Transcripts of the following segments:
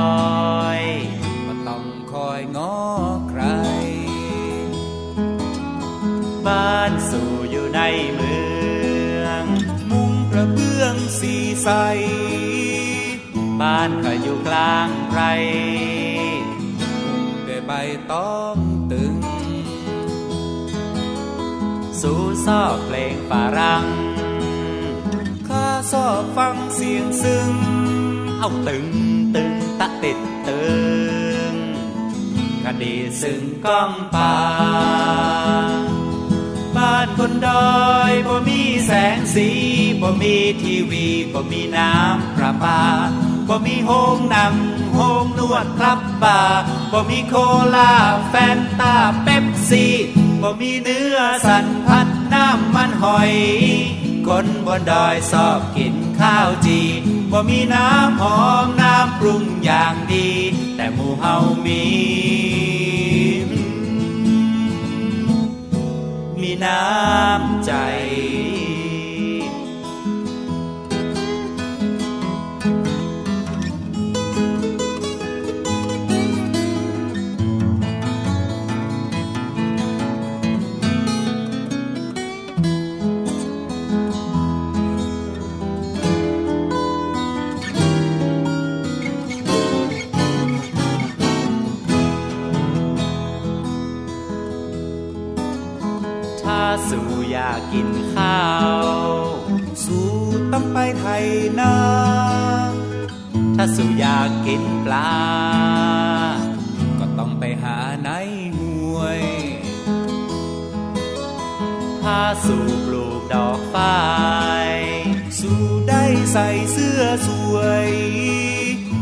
บ ก้องป่า บ้านคนดอยบ่มีแสงสีบ่มีทีวีบ่มีน้ำประปาบ่มีโฮงหนังโฮงนวดครับบาบ่มีโคลาแฟนตาเป๊ปซี่บ่มีเนื้อสันพัดน้ำมันหอยคนบนดอยชอบกินข้าวจีบ่มีน้ำหอมน้ำปรุงอย่างดี แต่หมู่เฮามี มีน้ำใจ อยากกินข้าว สู่ต้องไปไทยนาถ้าสู่อยากกินปลา ก็ต้องไปหาในห้วย ถ้าสู่ปลูกดอกฝ้ายสู่ได้ใส่เสื้อสวย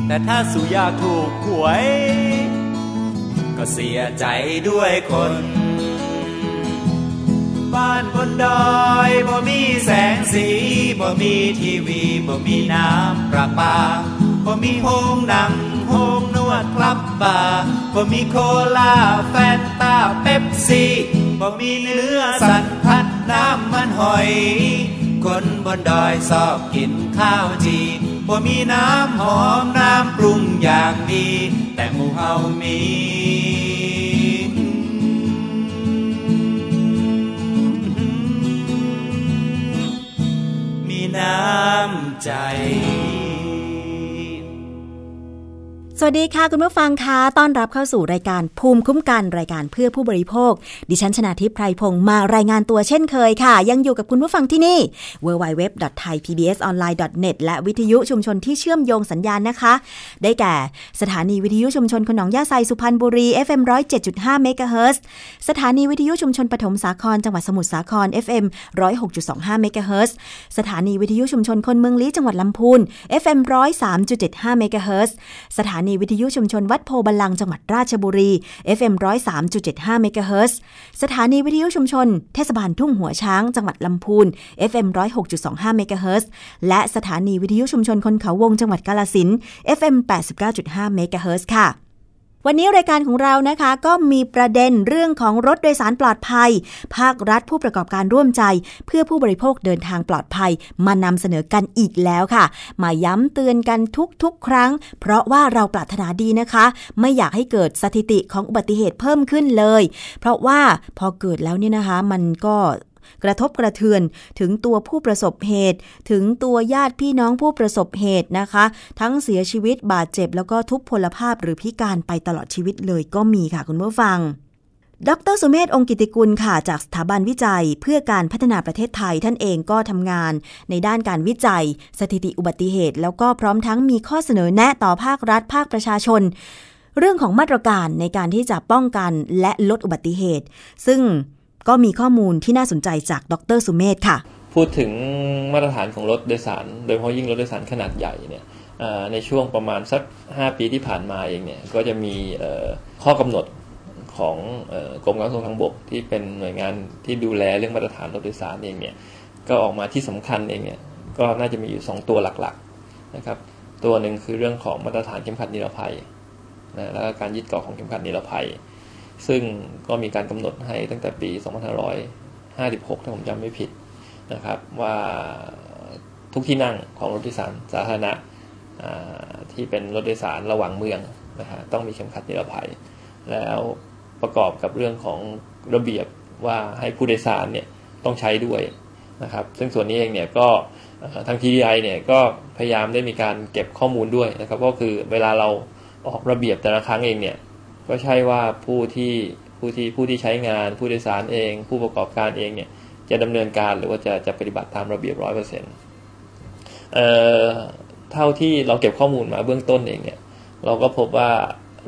แต่ถ้าสู่อยากถูกหวย ก็เสียใจด้วยคน บ้านบนดอยบ่มีแสงสีบ่มีทีวีบ่มีน้ำประปาบ่มีโฮงหนังโฮงนวดคลับบาร์บ่มีโคลาแฟนตาเป๊ปซี่บ่มีเนื้อสันพัดน้ำมันหอย คนบนดอยชอบกินข้าวจีบ่มีน้ำหอมน้ำปรุงอย่างดี แต่หมู่เฮามีมี ใจ สวัสดีค่ะคุณผู้ฟังคะต้อนรับเข้าสู่รายการภูมิคุ้มกันรายการเพื่อผู้บริโภค ดิฉันชนะทิพไพรพงศ์มารายงานตัวเช่นเคยค่ะ ยังอยู่กับคุณผู้ฟังที่นี่ www.thaipbsonline.net และวิทยุชุมชนที่เชื่อมโยงสัญญาณนะคะ ได้แก่ สถานีวิทยุชุมชนหนองหญ้าไซสุพรรณบุรี FM 107.5เมกะเฮิรตซ์สถานีวิทยุชุมชนปฐมสาครจังหวัดสมุทรสาคร FM 106.25เมกะเฮิรตซ์สถานีวิทยุชุมชนคนเมืองลี้จังหวัดลำพูน FM 103.75เมกะเฮิรตซ์สถานีวิทยุชุมชนวัดโพธิ์บัลลังก์จังหวัดราชบุรี FM 103.75เมกะเฮิรตซ์สถานีวิทยุชุมชนเทศบาลทุ่งหัวช้างจังหวัดลำพูน FM 106.25เมกะเฮิรตซ์และสถานีวิทยุชุมชนคนเขาวงจังหวัดกาลสิน FM 89.5เมกะเฮิรตซ์ค่ะ วันนี้รายการของเรานะคะก็มีประเด็นเรื่องของรถโดยสารปลอดภัย ภาครัฐผู้ประกอบการร่วมใจ เพื่อผู้บริโภคเดินทางปลอดภัย มานำเสนอกันอีกแล้วค่ะ มาย้ำเตือนกันทุกๆ ครั้ง เพราะว่าเราปรารถนาดีนะคะ ไม่อยากให้เกิดสถิติของอุบัติเหตุเพิ่มขึ้นเลย เพราะว่าพอเกิดแล้วเนี่ยนะคะ มันก็ กระทบกระเทือนถึงตัวผู้ประสบเหตุ ถึงตัวญาติพี่น้องผู้ประสบเหตุนะคะ ทั้งเสียชีวิตบาดเจ็บ แล้วก็ทุพพลภาพหรือพิการไปตลอดชีวิตเลยก็มีค่ะคุณผู้ฟังดรสุเมธองค์กิติกุลค่ะ จากสถาบันวิจัย เพื่อการพัฒนาประเทศไทยท่านเองก็ทำงาน ในด้านการวิจัย สถิติอุบัติเหตุ แล้วก็พร้อมทั้งมีข้อเสนอแนะต่อภาครัฐภาคประชาชน เรื่องของมาตรการในการที่จะป้องกันและลดอุบัติเหตุ ซึ่ง ก็มีข้อมูลที่น่าสนใจจากดรสุเมธค่ะ พูดถึงมาตรฐานของรถโดยสาร โดยเฉพาะยิ่งรถโดยสารขนาดใหญ่เนี่ยในช่วงประมาณสัก 5 ปีที่ผ่านมาเองเนี่ยก็จะมีข้อกำหนดของกรมการขนส่งทางบกที่เป็นหน่วยงานที่ดูแลเรื่องมาตรฐานรถโดยสารเองเนี่ยก็ออกมาที่สำคัญเองเนี่ยก็น่าจะมีอยู่ 2 ตัวหลักๆนะครับตัวหนึ่งคือเรื่องของมาตรฐานเข็มขัดนิรภัยนะแล้วก็การยึดเกาะของเข็มขัดนิรภัย ซึ่งก็มีการกำหนดให้ตั้งแต่ปี 2556 ถ้าผมจำไม่ผิดนะครับ ว่าทุกที่นั่งของรถโดยสารสาธารณะที่เป็นรถโดยสารระหว่างเมืองนะฮะต้องมีเข็มขัดนิรภัย แล้วประกอบกับเรื่องของระเบียบว่าให้ผู้โดยสารเนี่ยต้องใช้ด้วยนะครับ ซึ่งส่วนนี้เองเนี่ยก็ทาง TDI เนี่ยก็พยายามได้มีการเก็บข้อมูลด้วยนะครับ ก็คือเวลาเราออกระเบียบแต่ละครั้งเองเนี่ย ก็ใช่ว่าผู้ที่ผู้ที่ผู้ที่ใช้งาน ผู้โดยสารเอง ผู้ประกอบการเองเนี่ยจะดำเนินการหรือว่าจะจะปฏิบัติตามระเบียบร้อยเปอร์เซ็นต์เท่าที่เราเก็บข้อมูลมาเบื้องต้นเองเนี่ยเราก็พบว่า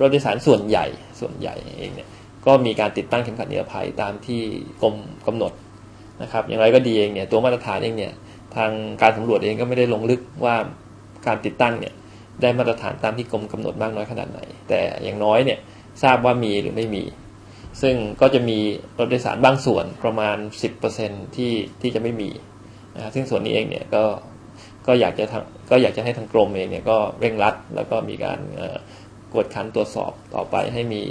รถโดยสารส่วนใหญ่ส่วนใหญ่เองเนี่ยก็มีการติดตั้งเข็มขัดนิรภัยตามที่กรมกำหนดนะครับอย่างไรก็ดีเองเนี่ยตัวมาตรฐานเองเนี่ยทางการสำรวจเองก็ไม่ได้ลงลึกว่าการติดตั้งเนี่ยได้มาตรฐานตามที่กรมกำหนดมากน้อยขนาดไหน แต่อย่างน้อยเนี่ย ทราบว่ามีหรือไม่มี ซึ่งก็จะมีรถโดยสารบางส่วนประมาณ 10%ที่ที่จะไม่มีนะซึ่งส่วนนี้เองเนี่ยก็ก็อยากจะก็อยากจะให้ทางกรมเองเนี่ยก็เร่งรัด แล้วก็มีการกวดขันตรวจสอบต่อไปให้มี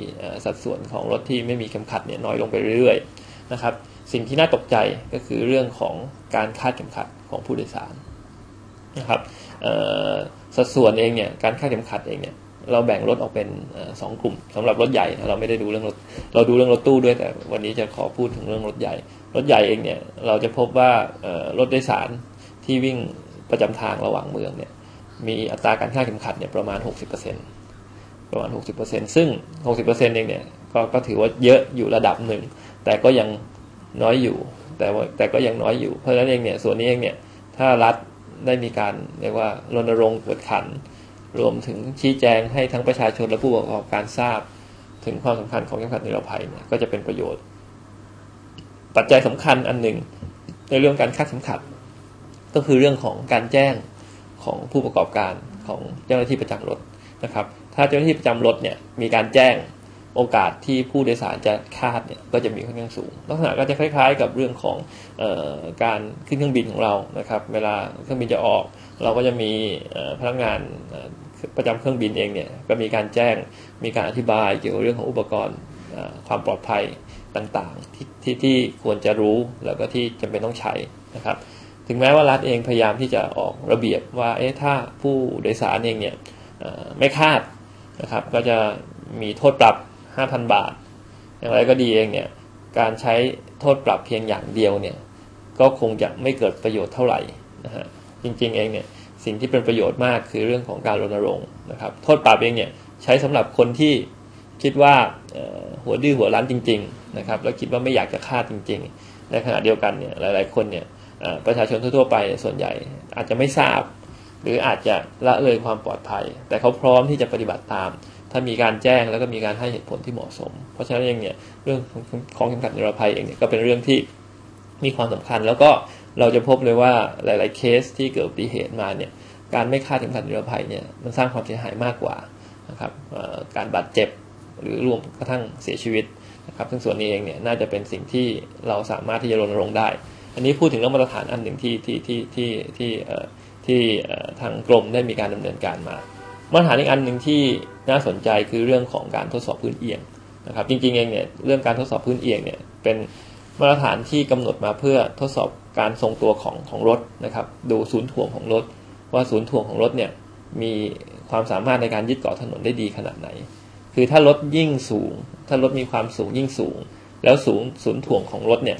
สัดส่วนของรถที่ไม่มีเข็มขัดเนี่ยน้อยลงไปเรื่อยๆนะครับ สิ่งที่น่าตกใจก็คือเรื่องของการคาดเข็มขัดของผู้โดยสารนะครับสัดส่วนเองเนี่ยการคาดเข็มขัดเองเนี่ย เราแบ่งรถออกเป็นสองกลุ่มสำหรับรถใหญ่เราไม่ได้ดูเรื่องรถเราดูเรื่องรถตู้ด้วยแต่วันนี้จะขอพูดถึงเรื่องรถใหญ่ รถใหญ่เองเนี่ยเราจะพบว่ารถโดยสารที่วิ่งประจำทางระหว่างเมืองเนี่ยมีอัตราการคาเข็มขัดเนี่ยประมาณ 60%ประมาณ 60%ซึ่ง 60%เองเนี่ยกก็ถือว่าเยอะอยู่ระดับหนึ่ง แต่ก็ยังน้อยอยู่ แต่ว่าแต่ก็ยังน้อยอยู่ เพราะฉะนั้นเองเนี่ยส่วนนี้เองเนี่ยถ้ารัฐได้มีการเรียกว่ารณรงค์กวดขัน รวมถึงชี้แจงให้ทั้งประชาชนและผู้ประกอบการทราบ ถึงความสำคัญของเข็มขัดนิรภัยเนี่ยก็จะเป็นประโยชน์ ปัจจัยสำคัญอันหนึ่ง ในเรื่องการคาดเข็มขัด ก็คือเรื่องของการแจ้งของผู้ประกอบการของเจ้าหน้าที่ประจำรถนะครับ ถ้าเจ้าหน้าที่ประจำรถเนี่ยมีการแจ้งโอกาสที่ผู้โดยสารจะคาดเนี่ยก็จะมีค่อนข้างสูง ลักษณะก็จะคล้ายๆ กับเรื่องของออการขึ้นเครื่องบินของเรานะครับ เวลาเครื่องบินจะออก เราก็จะมีพนักงาน ประจำเครื่องบินเองเนี่ยก็มีการแจ้งมีการอธิบายเกี่ยวกับเรื่องของอุปกรณ์ความปลอดภัยต่างๆที่ที่ที่ควรจะรู้แล้วก็ที่จำเป็นต้องใช้นะครับ ถึงแม้ว่ารัฐเองพยายามที่จะออกระเบียบว่าเอ๊ะถ้าผู้โดยสารเองเนี่ยไม่คาดนะครับก็จะมีโทษปรับ 5,000 บาท อย่างไรก็ดีเองเนี่ยการใช้โทษปรับเพียงอย่างเดียวเนี่ยก็คงจะไม่เกิดประโยชน์เท่าไหร่นะฮะจริงๆเองเนี่ย สิ่งที่เป็นประโยชน์มากคือเรื่องของการรณรงค์นะครับโทษปรับเองเนี่ยใช้สำหรับคนที่คิดว่าหัวดื้อหัวรั้นจริงๆนะครับแล้วคิดว่าไม่อยากจะฆ่าจริง ๆ ในขณะเดียวกันเนี่ยหลาย ๆ คนเนี่ยประชาชนทั่วไปส่วนใหญ่อาจจะไม่ทราบ หรืออาจจะละเลยความปลอดภัย แต่เขาพร้อมที่จะปฏิบัติตาม ถ้ามีการแจ้งแล้วก็มีการให้เหตุผลที่เหมาะสม เพราะฉะนั้นเองเนี่ยเรื่องของเข็มขัดนิรภัยเองเนี่ยก็เป็นเรื่องที่มีความสำคัญแล้วก็ เราจะพบเลยว่าหลาย ๆ เคสที่เกิดอุบัติเหตุมาเนี่ยการไม่คาดเข็มขัดนิรภัยเนี่ยมันสร้างความเสียหายมากกว่านะครับการบาดเจ็บหรือรวมกระทั่งเสียชีวิตนะครับซึ่งส่วนนี้เองเนี่ยน่าจะเป็นสิ่งที่เราสามารถที่จะรณรงค์ได้ อันนี้พูดถึงเรื่องมาตรฐานอันหนึ่งที่ที่ที่ที่ที่ที่ทางกรมได้มีการดำเนินการมา มาตรฐานอีกอันหนึ่งที่น่าสนใจคือเรื่องของการทดสอบพื้นเอียงนะครับจริงๆเองเนี่ยเรื่องการทดสอบพื้นเอียงเนี่ยเป็นมาตรฐานที่กำหนดมาเพื่อทดสอบ การทรงตัวของของรถนะครับ ดูศูนย์ถ่วงของรถ ว่าศูนย์ถ่วงของรถเนี่ยมีความสามารถในการยึดเกาะถนนได้ดีขนาดไหน คือถ้ารถยิ่งสูง ถ้ารถมีความสูงยิ่งสูง แล้วสูงศูนย์ถ่วงของรถเนี่ย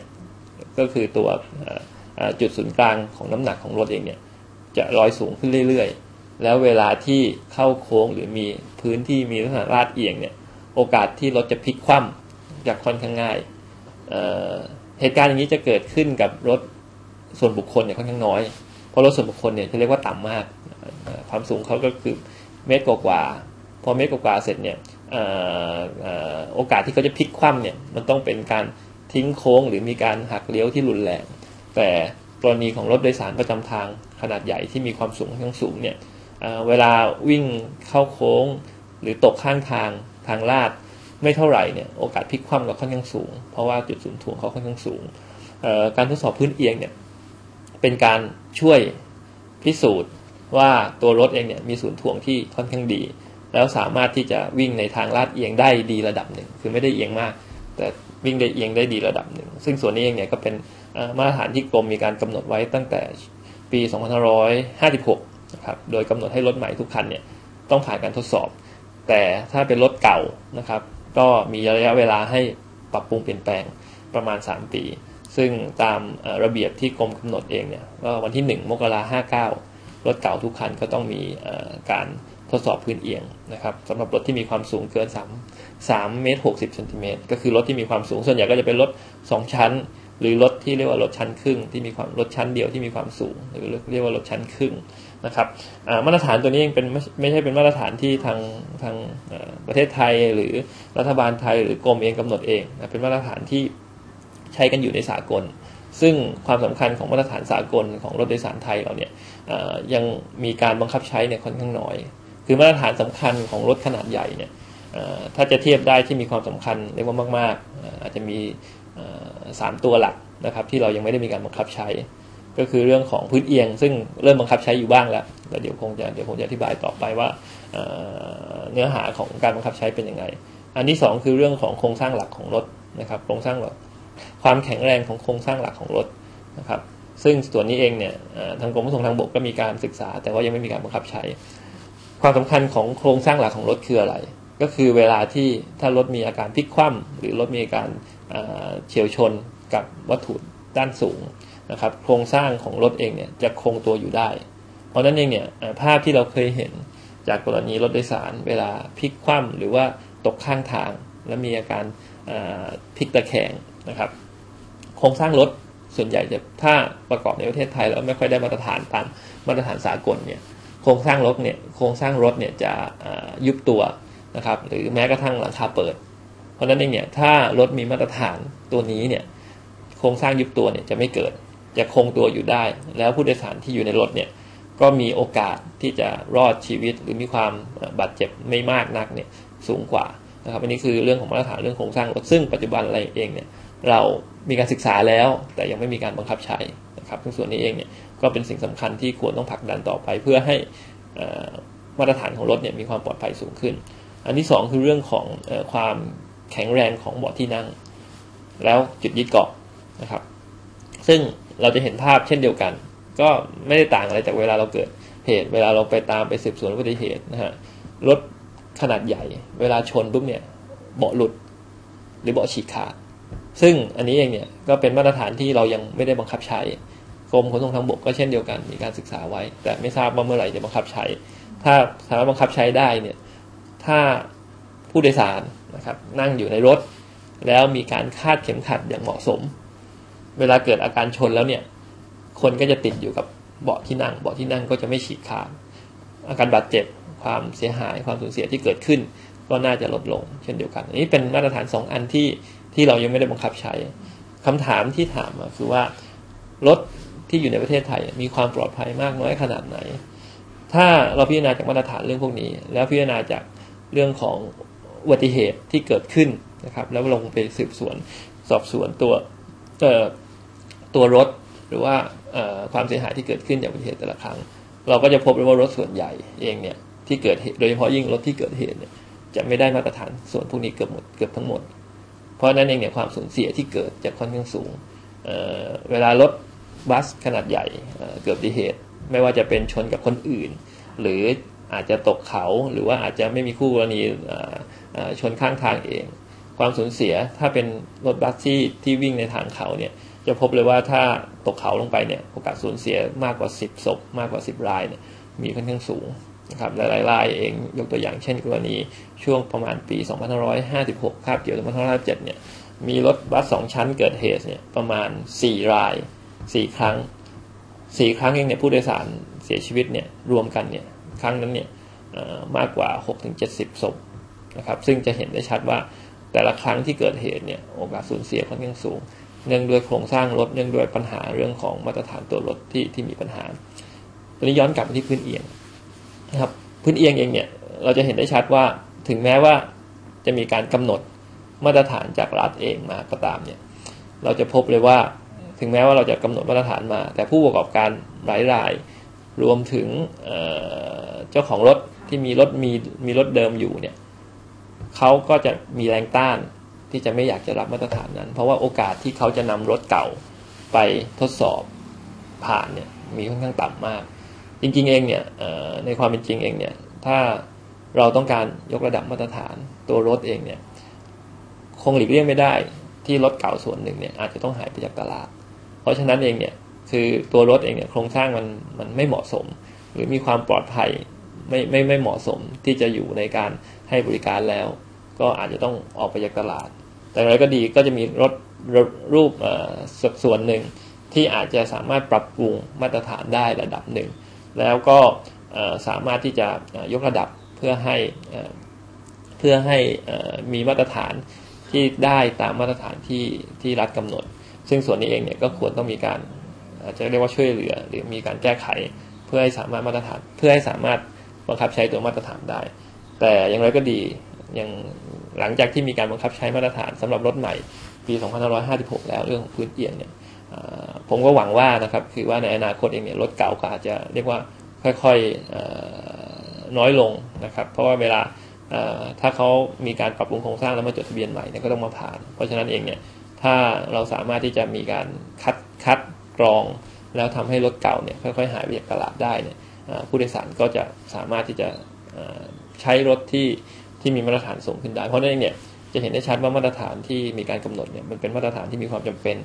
ก็คือตัวจุดศูนย์กลางของน้ำหนักของรถเองเนี่ยจะลอยสูงขึ้นเรื่อยๆ แล้วเวลาที่เข้าโค้งหรือมีพื้นที่มีลักษณะลาดเอียงเนี่ยโอกาสที่รถจะพลิกคว่ำจะค่อนข้างง่ายเเหตุการณ์อย่างนี้จะเกิดขึ้นกับรถ ส่วนบุคคลเนี่ยค่อนข้างน้อย เพราะรถส่วนบุคคลเนี่ยจะเรียกว่าต่ำมาก ความสูงเขาก็คือเมตรกว่าพอเมตรกว่าเสร็จเนี่ยโอกาสที่เขาจะพลิกคว่ำเนี่ยมันต้องเป็นการทิ้งโค้งหรือมีการหักเลี้ยวที่รุนแรง แต่กรณีของรถโดยสารประจำทางขนาดใหญ่ที่มีความสูงค่อนข้างสูงเนี่ยเวลาวิ่งเข้าโค้ง หรือตกข้างทางทางลาดไม่เท่าไหร่เนี่ยโอกาสพลิกคว่ำก็ค่อนข้างสูง เพราะว่าจุดศูนย์ถ่วงเขาค่อนข้างสูง การทดสอบพื้นเอียงเนี่ย เป็นการช่วยพิสูจน์ว่าตัวรถเองเนี่ยมีศูนย์ถ่วงที่ค่อนข้างดี แล้วสามารถที่จะวิ่งในทางลาดเอียงได้ดีระดับหนึ่ง คือไม่ได้เอียงมาก แต่วิ่งได้เอียงได้ดีระดับหนึ่ง ซึ่งส่วนนี้เองเนี่ยก็เป็นมาตรฐานที่กรมมีการกำหนดไว้ตั้งแต่ปี 2556 นะครับ โดยกำหนดให้รถใหม่ทุกคันเนี่ยต้องผ่านการทดสอบ แต่ถ้าเป็นรถเก่านะครับ ก็มีระยะเวลาให้ปรับปรุงเปลี่ยนแปลงประมาณ 3 ปี ซึ่งตามระเบียบที่กรมกำหนดเองเนี่ยก็วันที่ 1 มกราห้าเก้ารถเก่าทุกคันก็ต้องมีการทดสอบพื้นเอียงนะครับสำหรับรถที่มีความสูงเกิน 3 3เมตร60เซนติเมตรก็คือรถที่มีความสูงส่วนใหญ่ก็จะเป็นรถ 2 ชั้น หรือรถที่เรียกว่ารถชั้นครึ่งที่มีความรถชั้นเดียวที่มีความสูง หรือเรียกว่ารถชั้นครึ่งนะครับมาตรฐานตัวนี้เองเป็นไม่ใช่เป็นมาตรฐานที่ทางทางประเทศไทยหรือรัฐบาลไทยหรือกรมเองกำหนดเองเป็นมาตรฐานที่ ใช้กันอยู่ในสากล ซึ่งความสำคัญของมาตรฐานสากลของรถโดยสารไทยเราเนี่ยยังมีการบังคับใช้เนี่ยค่อนข้างน้อย คือมาตรฐานสำคัญของรถขนาดใหญ่เนี่ยถ้าจะเทียบได้ที่มีความสำคัญเรียกว่ามากๆ อาจจะมีสามตัวหลักนะครับที่เรายังไม่ได้มีการบังคับใช้ ก็คือเรื่องของพื้นเอียง ซึ่งเริ่มบังคับใช้อยู่บ้างแล้วแล้วเดี๋ยวคงจะเดี๋ยวผมจะอธิบายต่อไปว่าเนื้อหาของการบังคับใช้เป็นยังไง อันที่ 2 คือเรื่องของโครงสร้างหลักของรถนะครับโครงสร้างแบบ ความแข็งแรงของโครงสร้างหลักของรถนะครับซึ่งส่วนนี้เองเนี่ยทางกรมขนส่งทางบกก็มีการศึกษา แต่ว่ายังไม่มีการบังคับใช้ ความสำคัญของโครงสร้างหลักของรถคืออะไร ก็คือเวลาที่ถ้ารถมีอาการพลิกคว่ำหรือรถมีอาการเฉียวชนกับวัตถุด้านสูงนะครับโครงสร้างของรถเองเนี่ยจะคงตัวอยู่ได้ เพราะนั้นเองเนี่ยภาพที่เราเคยเห็นจากกรณีรถโดยสาร เวลาพลิกคว่ำหรือว่าตกข้างทาง และมีอาการพลิกตะแคง นะครับ โครงสร้างรถส่วนใหญ่จะถ้าประกอบในประเทศไทยแล้วไม่ค่อยได้มาตรฐานตามมาตรฐานสากลเนี่ยโครงสร้างรถเนี่ยโครงสร้างรถเนี่ยจะยุบตัวนะครับหรือแม้กระทั่งหลังคาเปิด เพราะฉะนั้นเองเนี่ยถ้ารถมีมาตรฐานตัวนี้เนี่ยโครงสร้างยุบตัวเนี่ยจะไม่เกิดจะคงตัวอยู่ได้ แล้วผู้โดยสารที่อยู่ในรถเนี่ยก็มีโอกาสที่จะรอดชีวิตหรือมีความบาดเจ็บไม่มากนักเนี่ยสูงกว่านะครับอันนี้คือเรื่องของมาตรฐานเรื่องโครงสร้างรถซึ่งปัจจุบันอะไรเองเนี่ย เรามีการศึกษาแล้ว แต่ยังไม่มีการบังคับใช้นะครับซึ่งส่วนนี้เองเนี่ยก็เป็นสิ่งสำคัญที่ควรต้องผลักดันต่อไป เพื่อให้มาตรฐานของรถเนี่ยมีความปลอดภัยสูงขึ้น อันที่สองคือเรื่องของอความแข็งแรงของเบาะที่นั่ง แล้วจุดยึดเกาะนะครับ ซึ่งเราจะเห็นภาพเช่นเดียวกัน ก็ไม่ได้ต่างอะไรจากเวลาเราเกิดเหตุ เวลาเราไปตามไปสืบสวนอุบัติเหตุนะฮะรถขนาดใหญ่ เวลาชนปุ๊บเนี่ยเบาะหลุด หรือเบาะฉีกขาด ซึ่งอันนี้เองเนี่ยก็เป็นมาตรฐานที่เรายังไม่ได้บังคับใช้ กรมขนส่งทางบกก็เช่นเดียวกันมีการศึกษาไว้ แต่ไม่ทราบว่าเมื่อไหร่จะบังคับใช้ ถ้าสามารถบังคับใช้ได้เนี่ยถ้าผู้โดยสารนะครับนั่งอยู่ในรถ แล้วมีการคาดเข็มขัดอย่างเหมาะสม เวลาเกิดอาการชนแล้วเนี่ยคนก็จะติดอยู่กับเบาะที่นั่ง เบาะที่นั่งก็จะไม่ฉีกขาดอาการบาดเจ็บความเสียหายความสูญเสียที่เกิดขึ้น ก็น่าจะลดลงเช่นเดียวกัน อันนี้เป็นมาตรฐาน 2 อันที่ ที่เรายังไม่ได้บังคับใช้คำถามที่ถามคือว่ารถที่อยู่ในประเทศไทย มีความปลอดภัยมากน้อยขนาดไหน ถ้าเราพิจารณาจากมาตรฐานเรื่องพวกนี้ แล้วพิจารณาจากเรื่องของอุบัติเหตุที่เกิดขึ้นนะครับ แล้วลงไปสืบสวนสอบสวนตัวตัวรถหรือว่าความเสียหายที่เกิดขึ้นจากอุบัติเหตุแต่ละครั้ง เราก็จะพบว่ารถส่วนใหญ่เองเนี่ยที่เกิดโดยเฉพาะยิ่งรถที่เกิดเหตุเนี่ยจะไม่ได้มาตรฐานส่วนพวกนี้เกือบหมดเกือบทั้งหมด เพราะนั้นเองเนี่ยความสูญเสียที่เกิดจะค่อนข้างสูงเเวลารถบัสขนาดใหญ่เกิดอุบัติเหตุ ไม่ว่าจะเป็นชนกับคนอื่น หรืออาจจะตกเขาหรือว่าอาจจะไม่มีคู่กรณีชนข้างทางเอง ความสูญเสียถ้าเป็นรถบัสที่ที่วิ่งในทางเขาเนี่ยจะพบเลยว่าถ้าตกเขาลงไปเนี่ยโอกาสสูญเสียมากกว่า 10ศพมากกว่า 10 รายเนี่ยมีค่อนข้างสูง นะครับหลายๆรายเองยกตัวอย่างเช่นกรณีช่วงประมาณปี 2556คาบเกี่ยว2557เนี่ยมีรถบัสสองชั้นเกิดเหตุเนี่ยประมาณ 4 ราย 4 ครั้ง 4 ครั้งเองเนี่ยผู้โดยสารเสียชีวิตเนี่ยรวมกันเนี่ยครั้งนั้นเนี่ยมากกว่า 6-70ศพนะครับซึ่งจะเห็นได้ชัดว่าแต่ละครั้งที่เกิดเหตุเนี่ยโอกาสสูญเสียค่อนข้างสูง เนื่องด้วยโครงสร้างรถเนื่องด้วยปัญหาเรื่องของมาตรฐานตัวรถที่ที่มีปัญหาตอนนี้ย้อนกลับมาที่พื้นเอียง นะครับพื้นเอียงเองเนี่ยเราจะเห็นได้ชัดว่าถึงแม้ว่าจะมีการกำหนดมาตรฐานจากรัฐเองมาก็ตามเนี่ยเราจะพบเลยว่าถึงแม้ว่าเราจะกำหนดมาตรฐานมา แต่ผู้ประกอบการหลายรายรวมถึงเจ้าของรถที่มีรถมีมีรถเดิมอยู่เนี่ยเขาก็จะมีแรงต้านที่จะไม่อยากจะรับมาตรฐานนั้น เพราะว่าโอกาสที่เขาจะนำรถเก่าไปทดสอบผ่านเนี่ยมีค่อนข้างต่ำมาก จริงๆเองเนี่ยในความเป็นจริงเองเนี่ยถ้าเราต้องการยกระดับมาตรฐานตัวรถเองเนี่ยคงหลีกเลี่ยงไม่ได้ที่รถเก่าส่วนหนึ่งเนี่ยอาจจะต้องหายไปจากตลาด เพราะฉะนั้นเองเนี่ยคือตัวรถเองเนี่ยโครงสร้างมันมันไม่เหมาะสม หรือมีความปลอดภัยไม่ไม่ไม่เหมาะสมที่จะอยู่ในการให้บริการแล้ว ก็อาจจะต้องออกไปจากตลาด แต่อะไรก็ดีก็จะมีรถรูปส่วนหนึ่งที่อาจจะสามารถปรับปรุงมาตรฐานได้ระดับหนึ่ง แล้วก็สามารถที่จะยกระดับเพื่อให้เพื่อให้มีมาตรฐานที่ได้ตามมาตรฐานที่ที่รัฐกำหนด ซึ่งส่วนนี้เองเนี่ยก็ควรต้องมีการอาจจะเรียกว่าช่วยเหลือ หรือมีการแก้ไขเพื่อให้สามารถมาตรฐาน เพื่อให้สามารถบังคับใช้ตัวมาตรฐานได้ แต่อย่างไรก็ดีอย่างหลังจากที่มีการบังคับใช้มาตรฐานสำหรับรถใหม่ปี 2556 แล้วเรื่องของพื้นเอียงเนี่ย ผมก็หวังว่านะครับคือว่าในอนาคตเองเนี่ยรถเก่าก็อาจจะเรียกว่าค่อยๆน้อยลงนะครับ เพราะว่าเวลาถ้าเขามีการปรับปรุงโครงสร้างแล้วมาจดทะเบียนใหม่เนี่ยก็ต้องมาผ่าน เพราะฉะนั้นเองเนี่ยถ้าเราสามารถที่จะมีการคัดคัดกรอง แล้วทำให้รถเก่าเนี่ยค่อยๆหายไปจากตลาดได้เนี่ยผู้โดยสารก็จะสามารถที่จะใช้รถที่ที่มีมาตรฐานสูงขึ้นได้ เพราะนั่นเนี่ยจะเห็นได้ชัดว่ามาตรฐานที่มีการกำหนดเนี่ยมันเป็นมาตรฐานที่มีความจำเป็น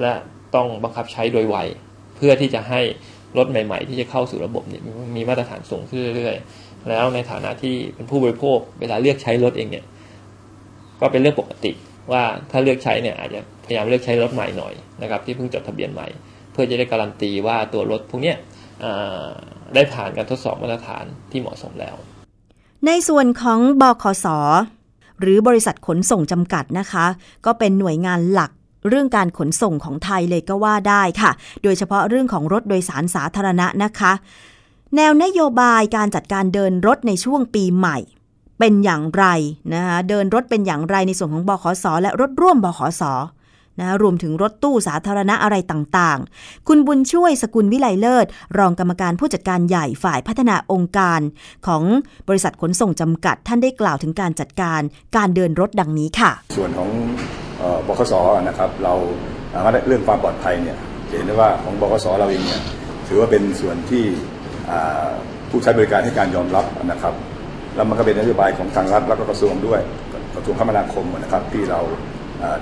และต้องบังคับใช้โดยไวเพื่อที่จะให้รถใหม่ ๆ ที่จะเข้าสู่ระบบเนี่ยมีมาตรฐานสูงขึ้นเรื่อยๆ แล้วในฐานะที่เป็นผู้บริโภค เวลาเลือกใช้รถเองเนี่ย ก็เป็นเรื่องปกติว่าถ้าเลือกใช้เนี่ยอาจจะพยายามเลือกใช้รถใหม่หน่อยนะครับ ที่เพิ่งจดทะเบียนใหม่ เพื่อจะได้การันตีว่าตัวรถพวกเนี้ยได้ผ่านการทดสอบมาตรฐานที่เหมาะสมแล้ว ในส่วนของบขสหรือบริษัทขนส่งจำกัดนะคะ ก็เป็นหน่วยงานหลัก เรื่องการขนส่งของไทยเลยก็ว่าได้ค่ะ โดยเฉพาะเรื่องของรถโดยสารสาธารณะนะคะ แนวนโยบายการจัดการเดินรถในช่วงปีใหม่เป็นอย่างไรนะคะเดินรถเป็นอย่างไรในส่วนของบขส และรถร่วมบขสนะรวมถึงรถตู้สาธารณะอะไรต่างๆ คุณบุญช่วยสกุลวิไลเลิศ รองกรรมการผู้จัดการใหญ่ฝ่ายพัฒนาองค์การ ของบริษัทขนส่งจำกัด ท่านได้กล่าวถึงการจัดการการเดินรถดังนี้ค่ะ ส่วนของ บขสนะครับเราเรื่องความปลอดภัยเนี่ยเห็นได้ว่าของบขสเราเองเนี่ยถือว่าเป็นส่วนที่ผู้ใช้บริการให้การยอมรับนะครับ แล้วมันก็เป็นนโยบายของทางรัฐแล้วก็กระทรวงด้วยกระทรวงคมนาคมนะครับ ที่เรา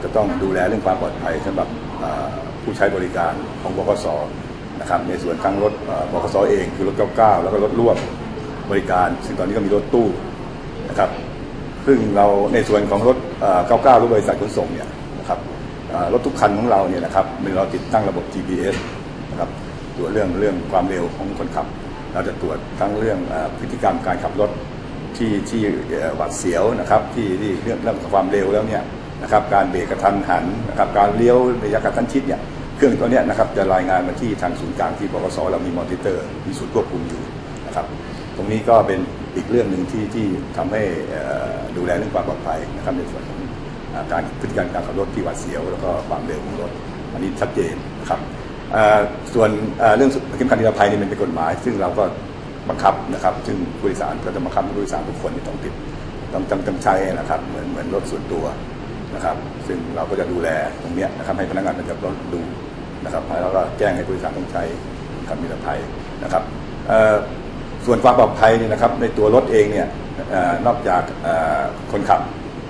จะต้องดูแลเรื่องความปลอดภัยสำหรับผู้ใช้บริการของบกสนะครับในส่วนทั้งรถบกสเองคือรถ 99 แล้วก็รถร่วมบริการ ซึ่งตอนนี้ก็มีรถตู้นะครับ ซึ่งเราในส่วนของรถ 99รถบริษัทขนส่งเนี่ยนะครับรถทุกคันของเราเนี่ยนะครับมีเราติดตั้งระบบ GPS นะครับตรวจเรื่องเรื่องความเร็วของคนขับ เราจะตรวจทั้งเรื่องพฤติกรรมการขับรถที่ที่หวาดเสียวนะครับที่ที่เรื่องเรื่องความเร็วแล้วเนี่ยนะครับการเบรกกระทันหันนะครับการเลี้ยวระยะกระทันชิดเนี่ยเครื่องตัวนี้นะครับจะรายงานมาที่ทางศูนย์กลางที่บกสเรามีมอนิเตอร์ มีศูนย์ควบคุมอยู่นะครับตรงนี้ก็เป็น อีกเรื่องหนึ่งที่ที่ทำให้ดูแลเรื่องความปลอดภัยนะครับในส่วนของการพฤติกรรมการขับรถที่หวาดเสียว แล้วก็ความเร็วของรถ อันนี้ชัดเจนนะครับส่วนเรื่องเข็มขัดนิรภัยนี่มันเป็นกฎหมาย ซึ่งเราก็บังคับนะครับ ซึ่งผู้โดยสารก็จะบังคับผู้โดยสารทุกคนต้องติดต้องจำจำใช้นะครับ เหมือนเหมือนรถส่วนตัวนะครับ ซึ่งเราก็จะดูแลตรงนี้นะครับให้พนักงานประจำรถดูนะครับแล้วก็แจ้งให้ผู้โดยสารต้องใช้คำนิรภัยนะครับ ส่วนความปลอดภัยเนี่ยนะครับในตัวรถเองเนี่ยนอกจากคนขับ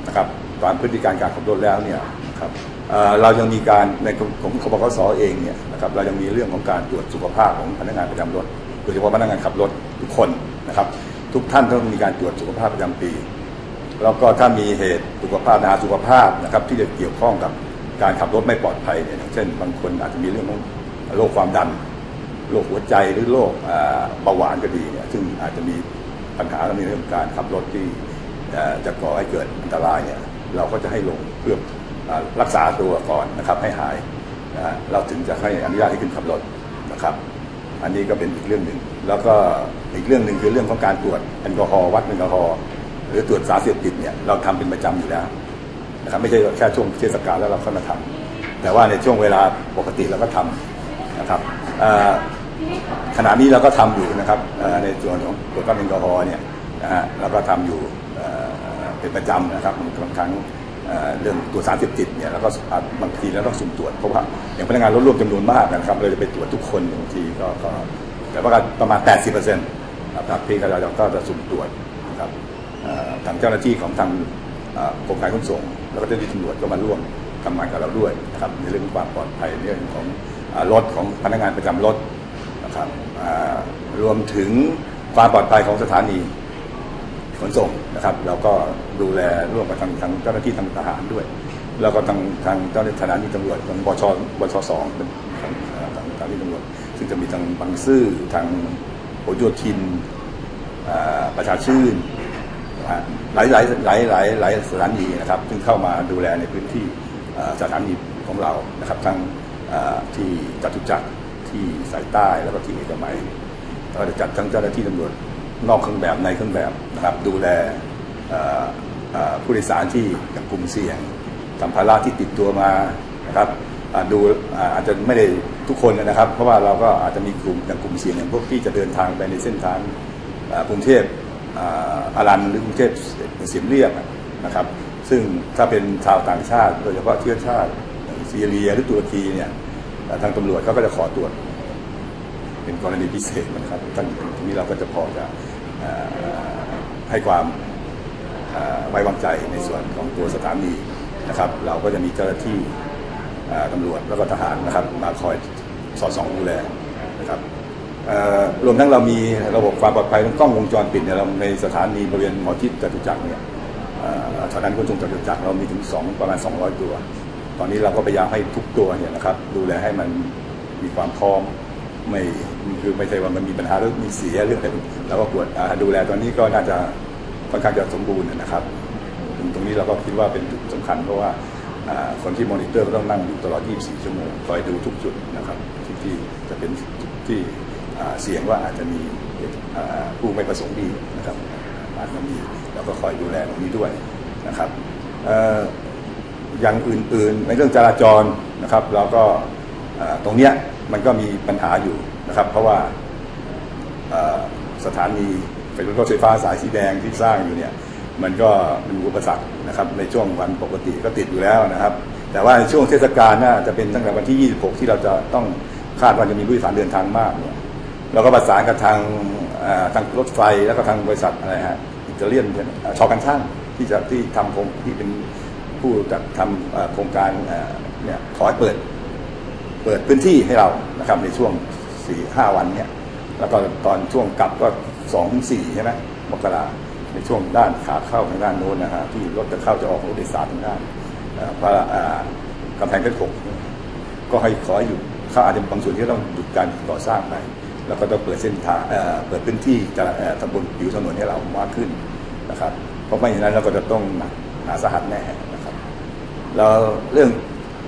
นะครับตามพฤติการการขับรถแล้วเนี่ยครับเรายังมีการในของขบขสเองเนี่ยนะครับเรายังมีเรื่องของการตรวจสุขภาพของพนักงานประจำรถโดยเฉพาะพนักงานขับรถทุกคนนะครับ ทุกท่านต้องมีการตรวจสุขภาพประจำปี แล้วก็ถ้ามีเหตุสุขภาพนาสุขภาพนะครับที่จะเกี่ยวข้องกับการขับรถไม่ปลอดภัยเนี่ยเช่น บางคนอาจจะมีเรื่องของโรคความดัน โรคหัวใจหรือโรคเบาหวานก็ดีเนี่ยซึ่งอาจจะมีปัญหาในเรื่องการขับรถที่จะก่อให้เกิดอันตรายเนี่ยเราก็จะให้ลงเพื่ออรักษาตัวก่อนนะครับให้หายนะเราถึงจะให้อนุญาตให้ขึ้นขับรถนะครับ อันนี้ก็เป็นอีกเรื่องหนึ่งแล้วก็อีกเรื่องหนึ่งคือเรื่องของการตรวจแอลกอฮอล์วัดแอลกอฮอล์หรือตรวจสารเสพติดเนี่ยเราทำเป็นประจำอยู่แล้วนะครับไม่ใช่แค่ช่วงเทศกาลแล้วเราเข้ามาทำแต่ว่าในช่วงเวลาปกติเราก็ทำนะครับ ขณะนี้เราก็ทำอยู่นะครับในส่วนของตรวจวัดแอลกอฮอล์เนี่ยนะฮะเราก็ทำอยู่เป็นประจำนะครับบางครั้งเรื่องตรวจสารเสพติดเนี่ยเราก็บางทีเราต้องสุ่มตรวจเพราะว่าอย่างพนักงานรถร่วมจำนวนมากนะครับเราจะไปตรวจทุกคนบางทีก็ก็แต่ว่าประมาณ 80%นะครับที่เราก็จะสุ่มตรวจนะครับทางเจ้าหน้าที่ของทางกรมการขนส่ง แล้วก็เจ้าหน้าที่ตำรวจก็มาร่วมทำงานกับเราด้วยนะครับในเรื่องความปลอดภัยเรื่องของ รถของพนักงานประจำรถนะครับรวมถึงความปลอดภัยของสถานีขนส่งนะครับเราก็ดูแลร่วมกับทางทางเจ้าหน้าที่ทางทหารด้วย แล้วก็ทางทางเจ้าหน้าที่สถานีตำรวจทางบชบชสองเป็นทางทางสถานีตำรวจ ซึ่งจะมีทางบางซื่อทางโอโยธินประชาชื่นหลายหลายหลายหลายหลายสถานีนะครับ ซึ่งเข้ามาดูแลในพื้นที่สถานีของเรานะครับทั้ง ที่จตุจักรที่สายใต้แล้วก็ที่เอกมัยแล้วก็จะจัดทั้งเจ้าหน้าที่ตำรวจนอกเครื่องแบบในเครื่องแบบนะครับดูแลผู้โดยสารที่ยังกลุ่มเสี่ยงสัมภาระที่ติดตัวมานะครับดูอาจจะไม่ได้ทุกคนนะครับ เพราะว่าเราก็อาจจะมีกลุ่มอย่างกลุ่มเสี่ยงอย่างพวกที่จะเดินทางไปในเส้นทางกรุงเทพอารันหรือกรุงเทพเสียมเรียบนะครับ ซึ่งถ้าเป็นชาวต่างชาติโดยเฉพาะเชื้อชาติ ซีเรียหรือตุรกีเนี่ยทางตำรวจเขาก็จะขอตรวจ เป็นกรณีพิเศษนะครับท่านตรงนี้เราก็จะพอจะให้ความไว้วางใจในส่วนของตัวสถานีนะครับ เราก็จะมีเจ้าหน้าที่ตำรวจแล้วก็ทหารนะครับมาคอยสอดส่องดูแลนะครับรวมทั้งเรามีระบบความปลอดภัยทั้งกล้องวงจรปิดเนี่ยเราในสถานีบริเวณหมอชิดจตุจักรเนี่ยเอ่อสถานีขนส่งจตุจักรเรามีถึงสองประมาณ 200 ตัว ตอนนี้เราก็พยายามให้ทุกตัวเนี่ยนะครับ ดูแลให้มันมีความพร้อมไม่คือไม่ใช่ว่ามันมีปัญหาเรื่องมีเสียเรื่องอะไรเราก็กวดดูแลตอนนี้ก็น่าจะค่อนข้างจะสมบูรณ์นะครับตรงนี้เราก็คิดว่าเป็นจุดสำคัญเพราะว่าคนที่มอนิเตอร์ก็ต้องนั่งอยู่ตลอด 24 ชั่วโมงคอยดูทุกจุดนะครับที่ที่จะเป็นจุดที่เสี่ยงว่าอาจจะมีผู้ไม่ประสงค์ดีนะครับอาจจะมีเราก็คอยดูแลตรงนี้ด้วยนะครับ อย่างอื่นๆ ในเรื่องจราจรนะครับ เราก็ตรงเนี้ยมันก็มีปัญหาอยู่นะครับ เพราะว่าสถานีไฟรถไฟฟ้าสายสีแดงที่สร้างอยู่เนี่ยมันก็มีอุปสรรคนะครับในช่วงวันปกติก็ติดอยู่แล้วนะครับ แต่ว่าในช่วงเทศกาลน่าจะเป็นตั้งแต่วันที่ 26 ที่เราจะต้องคาดว่าจะมีผู้โดยสารเดินทางมากเนี่ยเราก็ประสานกับทางทางรถไฟแล้วก็ทางบริษัทอะไรฮะอิตาเลียนเอ่อชอกันช่างที่จะที่ทำโครงที่เป็น ผู้จัดทำโครงการเนี่ยขอให้เปิดเปิดพื้นที่ให้เรานะครับในช่วงสี่ห้าวันเนี่ยแล้วก็ตอนช่วงกลับก็สองถึงสี่ใช่ไหมมกราในช่วงด้านขาเข้าทางด้านโน้นนะฮะที่รถจะเข้าจะออกรถโดยสารทางด้านพระอ่ากำแพงเพชรหกก็ให้ขอให้หยุดเขาอาจจะบางส่วนที่ต้องหยุดการก่อสร้างไปแล้วก็ต้องเปิดเส้นทางเปิดพื้นที่จะเอ่อทำบนผิวถนนให้เรามากขึ้นนะครับ เพราะไม่อย่างนั้นเราก็จะต้องหนักหนาสาหัสแน่ นะครับแล้วเรื่อง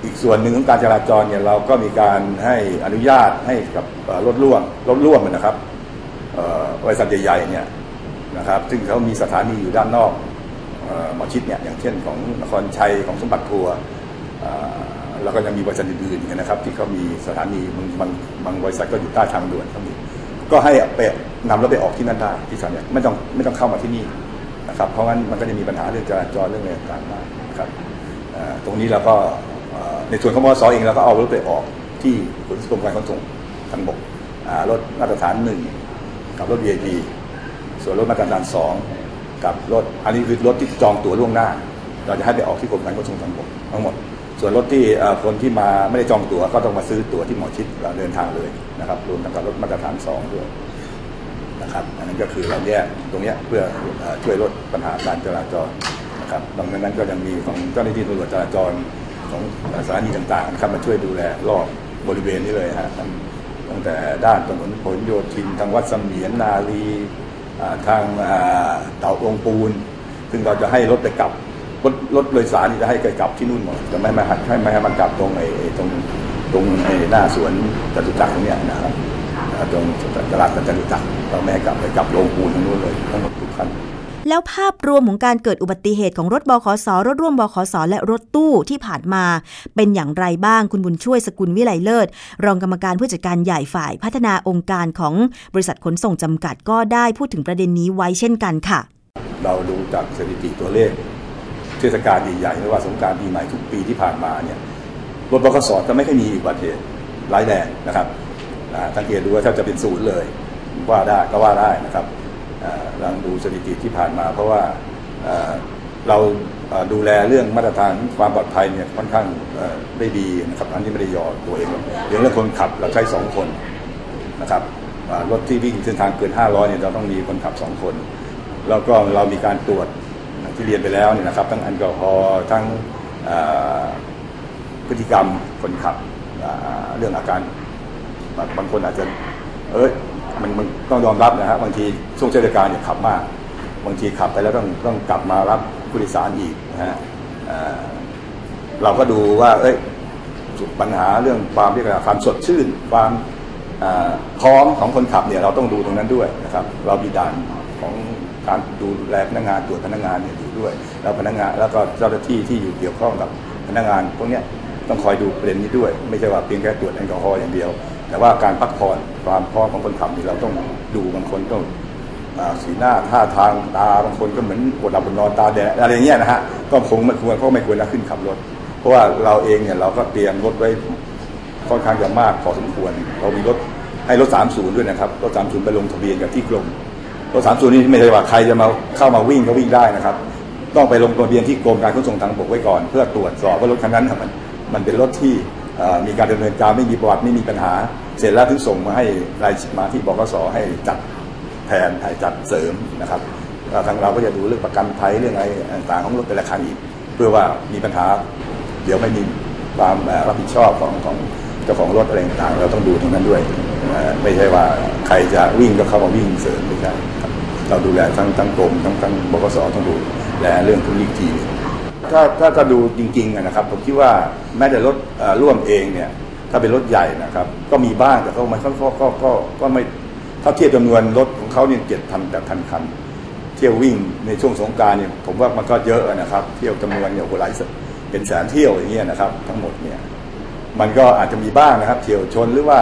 อีกส่วนหนึ่งของการจราจรเนี่ยเราก็มีการให้อนุญาตให้กับรถร่วมรถร่วมนะครับบริษัทใหญ่ๆเนี่ยนะครับ ซึ่งเขามีสถานีอยู่ด้านนอกหมอชิดเนี่ยอย่างเช่นของนครชัยของสมบัติทัวร์แล้วก็ยังมีบริษัทอื่นๆนะครับ ที่เขามีสถานีบางบางบางบริษัทก็อยู่ใต้ทางด่วนเขามีก็ให้ไปนำรถไปออกที่นั่นได้ที่สถานีไม่ต้องไม่ต้องเข้ามาที่นี่นะครับ เพราะงั้นมันก็จะมีปัญหาเรื่องจราจรเรื่องอะไรต่างๆมากนะครับ ตรงนี้เราก็ในส่วนของมอสเองเราก็เอารถไปออกที่ขนส่งการขนส่งทางบกรถมาตรฐานหนึ่งกับรถ VIP ส่วนรถมาตรฐานสองกับรถอันนี้คือรถที่จองตั๋วล่วงหน้า เราจะให้ไปออกที่กรมการขนส่งทางบกทั้งหมด ส่วนรถที่คนที่มาไม่ได้จองตั๋วก็ต้องมาซื้อตั๋วที่หมอชิดเราเดินทางเลยนะครับรวมทั้งกับรถมาตรฐานสองด้วยนะครับอันนั้นก็คือเราแยกตรงนี้เพื่อช่วยลดปัญหาการจราจร นะครับดังนั้นก็ยังมีของเจ้าหน้าที่ตำรวจจราจรของสถานีต่างๆนะครับมาช่วยดูแลรอบบริเวณนี้เลยฮะตั้งแต่ด้านถนนผลโยธินทางวัดสมเมียนนาลีทางเต่าองปูน ซึ่งเราจะให้รถไปกลับรถรถโดยสารจะให้ไปกลับที่นู่นหมดจะไม่มาหัดให้ไม่ให้มันกลับตรงไอ้ตรงตรงไอ้หน้าสวนจตุจักรตรงเนี้ยนะครับตรงตลาดจตุจักรเราไม่ให้กลับไปกลับโรงปูนทางนู้นเลยทั้งหมดทุกคัน แล้วภาพรวมของการเกิดอุบัติเหตุของรถบขสรถร่วมบขสและรถตู้ที่ผ่านมา เป็นอย่างไรบ้างคุณบุญช่วยสกุลวิไลเลิศ รองกรรมการผู้จัดการใหญ่ฝ่ายพัฒนาองค์การของบริษัทขนส่งจำกัดก็ได้พูดถึงประเด็นนี้ไว้เช่นกันค่ะ เราดูจากสถิติตัวเลข เทศกาลใหญ่ๆไม่ว่าสงการปีใหม่ทุกปีที่ผ่านมาเนี่ยรถบขสจะไม่ค่อยมีอุบัติเหตุร้ายแรงนะครับอ่าสังเกตดูว่าแทบจะเป็นศูนย์เลยว่าได้ก็ว่าได้นะครับ ลองดูสถิติที่ผ่านมา เพราะว่าเราดูแลเรื่องมาตรฐานความปลอดภัยเนี่ยค่อนข้างได้ดีนะครับอันที่ไม่ได้ยอตัวเองเรื่องเรื่องคนขับเราใช้สองคนนะครับรถที่วิ่งเส้นทางเกิน 500เนี่ยเราต้องมีคนขับสองคน แล้วก็เรามีการตรวจที่เรียนไปแล้วเนี่ยนะครับทั้งแอลกอฮอล์ทั้งพฤติกรรมคนขับเรื่องอาการบางคนอาจจะเอย มันมันต้องยอมรับนะฮะบางทีช่วงเทศกาลเนี่ยขับมาก บางทีขับไปแล้วต้องต้องกลับมารับผู้โดยสารอีกนะฮะเราก็ดูว่า เอ้ยปัญหาเรื่องความเรียกว่าความสดชื่น ความพร้อมของคนขับเนี่ยเราต้องดูตรงนั้นด้วยนะครับ เรามีด่านของการดูแลพนักงานตรวจพนักงานเนี่ยอยู่ด้วย แล้วพนักงานแล้วก็เจ้าหน้าที่ที่อยู่เกี่ยวข้องกับพนักงานพวกนี้ต้องคอยดูประเด็นนี้ด้วย ไม่ใช่ว่าเพียงแค่ตรวจแอลกอฮอล์อย่างเดียว แต่ว่าการพักผ่อนความพร้อมของคนขับนี่เราต้องดูบางคนต้องสีหน้าท่าทางตาบางคนก็เหมือนปวดหลับปวดนอนตาแดงอะไรอย่างเงี้ยนะฮะก็คงไม่ควรก็ไม่ควรจะขึ้นขับรถ เพราะว่าเราเองเนี่ยเราก็เตรียมรถไว้ค่อนข้างจะมากพอสมควร เรามีรถให้รถ 30 ด้วยนะครับรถ 30 ไปลงทะเบียนกับที่กรมรถ 30 นี่ไม่ใช่ว่าใครจะมาเข้ามาวิ่งก็วิ่งได้นะครับ ต้องไปลงทะเบียนที่กรมการขนส่งทางบกไว้ก่อน เพื่อตรวจสอบว่ารถคันนั้นน่ะมันมันเป็นรถที่ มีการดำเนินการไม่มีประวัติไม่มีปัญหา เสร็จแล้วถึงส่งมาให้รายมาที่บกสให้จัดแทนถ่ายจัดเสริมนะครับทางเราก็จะดูเรื่องประกันภัยเรื่องอะไรต่างๆของรถแต่ละคันอีก เพื่อว่ามีปัญหา เดี๋ยวไม่มีความรับผิดชอบของของเจ้าของรถอะไรต่างๆ เราต้องดูตรงนั้นด้วย ไม่ใช่ว่าใครจะวิ่งก็เข้ามาวิ่งเสริมไม่ใช่เราดูแลทั้งทั้งกรมทั้งทั้งบกสต้องดูแลเรื่องพวกนี้อีกที ถ้าถ้าจะดูจริงๆอะนะครับ ผมคิดว่าแม้แต่รถร่วมเองเนี่ย ถ้าเป็นรถใหญ่นะครับ ก็มีบ้างแต่ก็มันก็ก็ก็ก็ก็ไม่ถ้าเทียบจำนวนรถของเขาเนี่ยเจ็ดพันแปดพันคัน เที่ยววิ่งในช่วงสงการเนี่ยผมว่ามันก็เยอะนะครับ เที่ยวจำนวนเนี่ยโหหลายเป็นแสนเที่ยวอย่างเงี้ยนะครับ ทั้งหมดเนี่ยมันก็อาจจะมีบ้างนะครับเที่ยวชนหรือว่า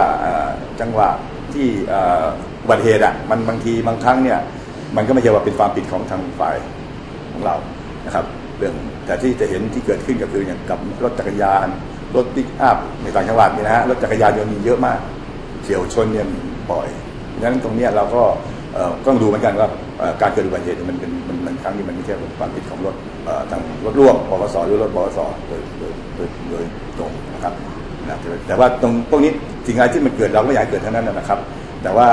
จังหวะที่อ่ออุบัติเหตุอะมันบางทีบางครั้งเนี่ยมันก็ไม่ใช่ว่าเป็นความผิดของทางฝ่ายของเรานะครับ เรื่องแต่ที่จะเห็นที่เกิดขึ้นก็คืออย่างกับรถจักรยาน รถปิกอัพในต่างจังหวัดนี่นะฮะรถจักรยานยนต์มีเยอะมากเฉียวชนเนี่ยบ่อยดังนั้นตรงนี้เราก็ต้องดูเหมือนกันว่าการเกิดอุบัติเหตุมันเป็นมันมันครั้งนี้มันไม่ใช่ความผิดของรถทางรถร่วมบกสหรือรถบกสโดยโดยโดยโดยตรงนะครับนะแต่แต่ว่าตรงพวกนี้สิ่งอะไรที่มันเกิดเราก็ไม่อยากเกิดเทั้งนั้นนะครับ แต่ว่า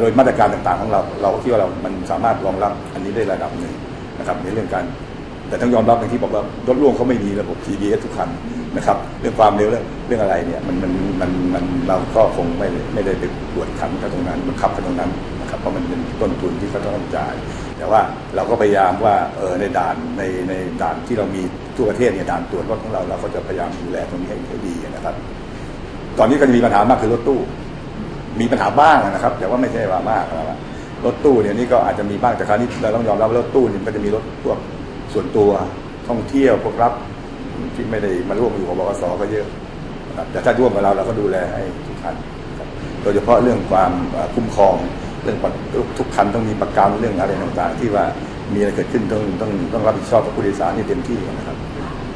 โดยมาตรการต่างๆของเราเราคิดว่าเรามันสามารถรองรับอันนี้ได้ระดับหนึ่งนะครับในเรื่องการ แต่ต้องยอมรับอย่างที่บอกว่ารถร่วมเขาไม่มีระบบ TBS ทุกคันนะครับเรื่องความเร็วเรื่องเรื่องอะไรเนี่ยมันมันมันมันเราก็คงไม่ไม่ได้ไปตรวจขันกันตรงนั้นบังคับกันตรงนั้นนะครับเพราะมันเป็นต้นทุนที่เขาต้องจ่าย แต่ว่าเราก็พยายามว่าเออในด่านในในด่านที่เรามีทั่วประเทศเนี่ยด่านตรวจรถของเราเราก็จะพยายามดูแลตรงนี้ให้ดีนะครับ ตอนนี้ก็จะมีปัญหามากคือรถตู้ มีปัญหาบ้างนะครับ แต่ว่าไม่ใช่ว่ามากนะครับรถตู้เนี่ยนี่ก็อาจจะมีบ้างแต่คราวนี้เราต้องยอมรับว่ารถตู้เนี่ยมันก็จะมีรถพวก ส่วนตัวท่องเที่ยวพวกรับที่ไม่ได้มาร่วมอยู่กับบกสก็เยอะนะครับแต่ถ้าร่วมกับเราเราก็ดูแลให้ทุกคันโดยเฉพาะเรื่องความคุ้มครองเรื่องทุกคันต้องมีประกันเรื่องอะไรต่างๆ ที่ว่ามีอะไรเกิดขึ้นต้องต้องต้องรับผิดชอบกับผู้โดยสารที่เต็มที่นะครับ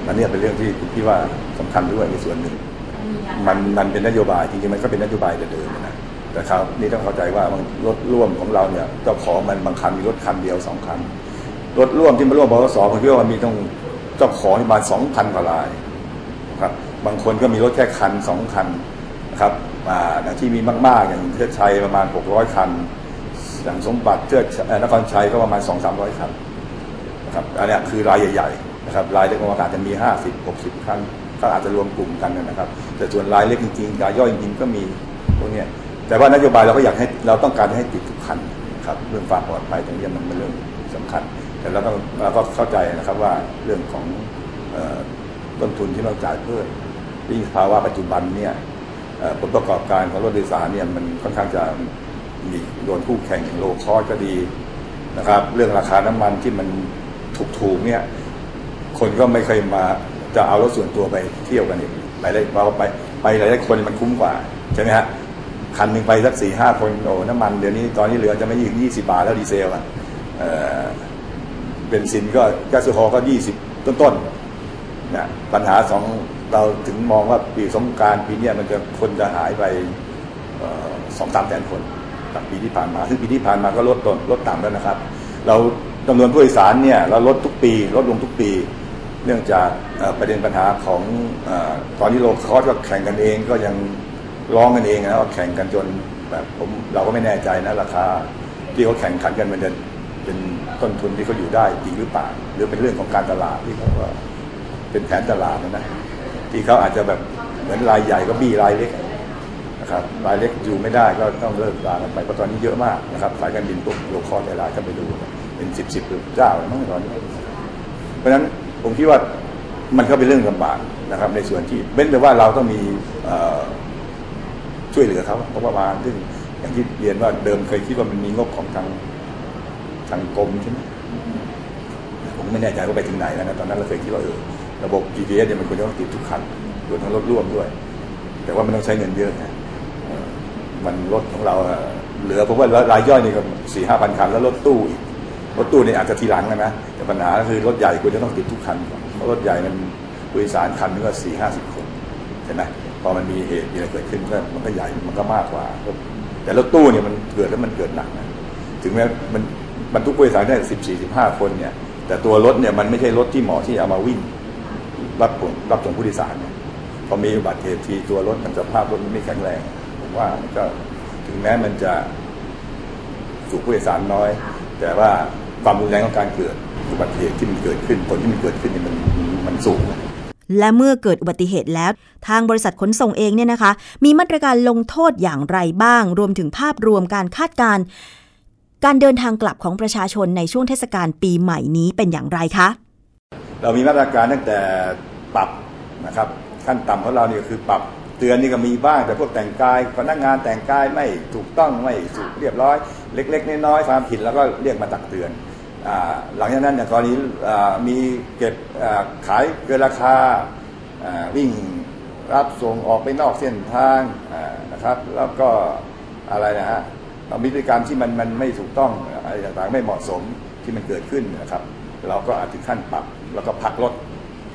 อันนี้เป็นเรื่องที่ที่ว่าสำคัญด้วยในส่วนหนึ่ง มันมันเป็นนโยบายจริงๆมันก็เป็นนโยบายเดิมนะแต่ครับนี่ต้องเข้าใจว่ารถร่วมของเราเนี่ยเจ้าของมันบางคันมีรถคันเดียวสองคัน รถร่วมที่มาร่วมบขสผมคิดว่ามีต้องเจ้าของประมาณสองพันกว่ารายนะครับบางคนก็มีรถแค่คันสองคันนะครับอ่าที่มีมาก ๆ อย่างเทศชัยประมาณหกร้อยคัน อย่างสมบัติเทือกเอ่อนครชัยก็ประมาณ 2 3 0 0 คันนะครับอันนี้คือรายใหญ่ๆนะครับรายเล็กๆอาจจะมี 50 60 คันก็อาจจะรวมกลุ่มกันนะครับ แต่ส่วนรายเล็กจริงๆรายย่อยจริงๆก็มีพวกนี้แต่ว่านโยบายเราก็อยากให้เราต้องการให้ติดทุกคันครับเรื่องความปลอดภัยตรงนี้มันเป็นเรื่อง สำคัญ แต่เราต้องเราก็เข้าใจนะครับว่าเรื่องของออต้นทุนที่เราจ่ายเพิ่มที่ภาวะปัจจุบันเนี่ยผลประกอบการของรถโดยสารเนี่ยมันค่อนข้างจะมีโดนคู่แข่งอย่างโลคอสก็ดีนะครับ เรื่องราคาน้ำมันที่มันถูกๆเนี่ยคนก็ไม่เคยมาจะเอารถส่วนตัวไปเที่ยวกันอีกหลายๆเราไปไปหลายๆคนมันคุ้มกว่าใช่ไหมฮะคันหนึ่งไปสักสี่ห้าคนโอ้น้ำมันเดี๋ยวนี้ตอนนี้เหลือจะไม่ยี่ยี่สิบาทแล้วดีเซลอะ เอ่อเบนซินก็แก๊สโซฮอล์ก็ยี่สิบต้นๆนะปัญหาสองเราถึงมองว่าปีสงการปีเนี้ยมันจะคนจะหายไปสองสามแสนคนจากปีที่ผ่านมา ซึ่งปีที่ผ่านมาก็ลดลงลดต่ำแล้วนะครับ เราจำนวนผู้โดยสารเนี่ยเราลดทุกปี ลดลงทุกปี เนื่องจากประเด็นปัญหาของอตอนนี้โลคอสก็แข่งกันเองก็ยังร้องกันเองนะว่าแข่งกันจนแบบผมเราก็ไม่แน่ใจนะราคาที่เขาแข่งขันกันมันจะ เป็นต้นทุนที่เขาอยู่ได้จริงหรือเปล่าหรือเป็นเรื่องของการตลาดที่เขาว่าเป็นแผนตลาดนะนะที่เขาอาจจะแบบเหมือนรายใหญ่ก็บี้รายเล็กนะครับรายเล็กอยู่ไม่ได้ก็ต้องเลิกลากันไปเพราะตอนนี้เยอะมากนะครับสายการบินพวกโลคอสหลายๆก็ไปดูเป็นสิบสิบเจ้าแล้วมั้งตอนนี้เพราะฉะนั้นผมคิดว่ามันก็เป็นเรื่องลำบากนะครับ ในส่วนที่เบ้นแต่ว่าเราต้องมีช่วยเหลือเขาเพราะประมาณซึ่งอย่างที่เรียนว่าเดิมเคยคิดว่ามันมีงบของทาง ทางกรมใช่ไหมผมไม่แน่ใจว่าไปถึงไหนแล้วนะตอนนั้นเราเคยคิดว่าเออระบบ GPS เนี่ยมันควรจะต้องติดทุกคันรวมทั้งรถร่วมด้วย แต่ว่ามันต้องใช้เงินเยอะนะมันรถของเราเหลือผมว่ารายย่อยนี่ก็สี่ห้าพันคันแล้วรถตู้อีกรถตู้นี่อาจจะทีหลังนะนะแต่ปัญหาคือรถใหญ่ควรจะต้องติดทุกคันก่อนเพราะรถใหญ่มันผู้โดยสารคันนึงก็สี่ห้าสิบคนใช่ไหมพอมันมีเหตุมีอะไรเกิดขึ้นก็มันก็ใหญ่มันก็มากกว่า แต่รถตู้เนี่ยมันเกิดแล้วมันเกิดหนักนะถึงแม้มัน บรรทุกผู้โดยสารได้สิบสี่สิบห้าคนเนี่ย แต่ตัวรถเนี่ยมันไม่ใช่รถที่เหมาะที่เอามาวิ่ง รับผลรับส่งผู้โดยสารเนี่ยพอมีอุบัติเหตุทีตัวรถมันสภาพรถมันไม่แข็งแรง ผมว่ามันก็ถึงแม้มันจะสู่ผู้โดยสารน้อย แต่ว่าความรุนแรงของการเกิดอุบัติเหตุที่มันเกิดขึ้นผลที่มันเกิดขึ้นเนี่ยมันมันสูงและเมื่อเกิดอุบัติเหตุแล้ว ทางบริษัทขนส่งเองเนี่ยนะคะ มีมาตรการลงโทษอย่างไรบ้าง รวมถึงภาพรวมการคาดการณ์ การเดินทางกลับของประชาชนในช่วงเทศกาลปีใหม่นี้เป็นอย่างไรคะ เรามีมาตรการตั้งแต่ปรับนะครับขั้นต่ำของเราเนี่ยคือปรับเตือนนี่ก็มีบ้างแต่พวกแต่งกายพนักงานแต่งกายไม่ถูกต้องไม่สุเรียบร้อย เล็ก ๆ น้อยๆความผิดแล้วก็เรียกมาตักเตือนอหลังจากนั้นเนี่ยกรณีมีเก็บขายเกินราคาวิ่งรับส่งออกไปนอกเส้นทางนะครับ แล้วก็อะไรนะฮะ มีพฤติกรรมที่มันมันไม่ถูกต้องอะไรต่างๆไม่เหมาะสมที่มันเกิดขึ้นนะครับ เราก็อาจถึงขั้นปรับแล้วก็พักรถ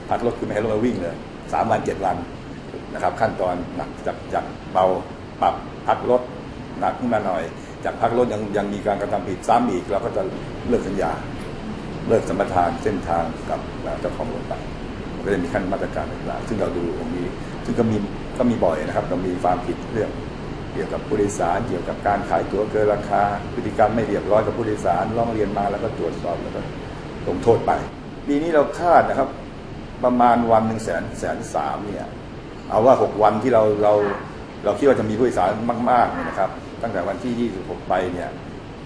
พักรถคือไม่ให้รถมาวิ่งเลยสามวันเจ็ดวันนะครับขั้นตอนหนักจากจากเบาปรับพักรถหนักขึ้นมาหน่อย จากพักรถยังยังมีการกระทำผิดซ้ำอีกเราก็จะเลิกสัญญาเลิกสัมปทานเส้นทางกับเจ้าของรถไปก็จะมีขั้นมาตรการต่างๆซึ่งเราดูมีซึ่งก็มีก็มีบ่อยนะครับเรามีความผิดเรื่อง เกี่ยวกับผู้โดยสาร เกี่ยวกับการขายตั๋วเกินราคา พฤติกรรมไม่เรียบร้อยกับผู้โดยสารร้องเรียนมาแล้วก็ตรวจสอบแล้วก็ลงโทษไปปีนี้เราคาดนะครับ ประมาณวันหนึ่งแสนแสนสามเนี่ยเอาว่าหกวันที่เราเราเราคิดว่าจะมีผู้โดยสารมากๆเนี่ยนะครับ ตั้งแต่วันที่ยี่สิบหกไปเนี่ย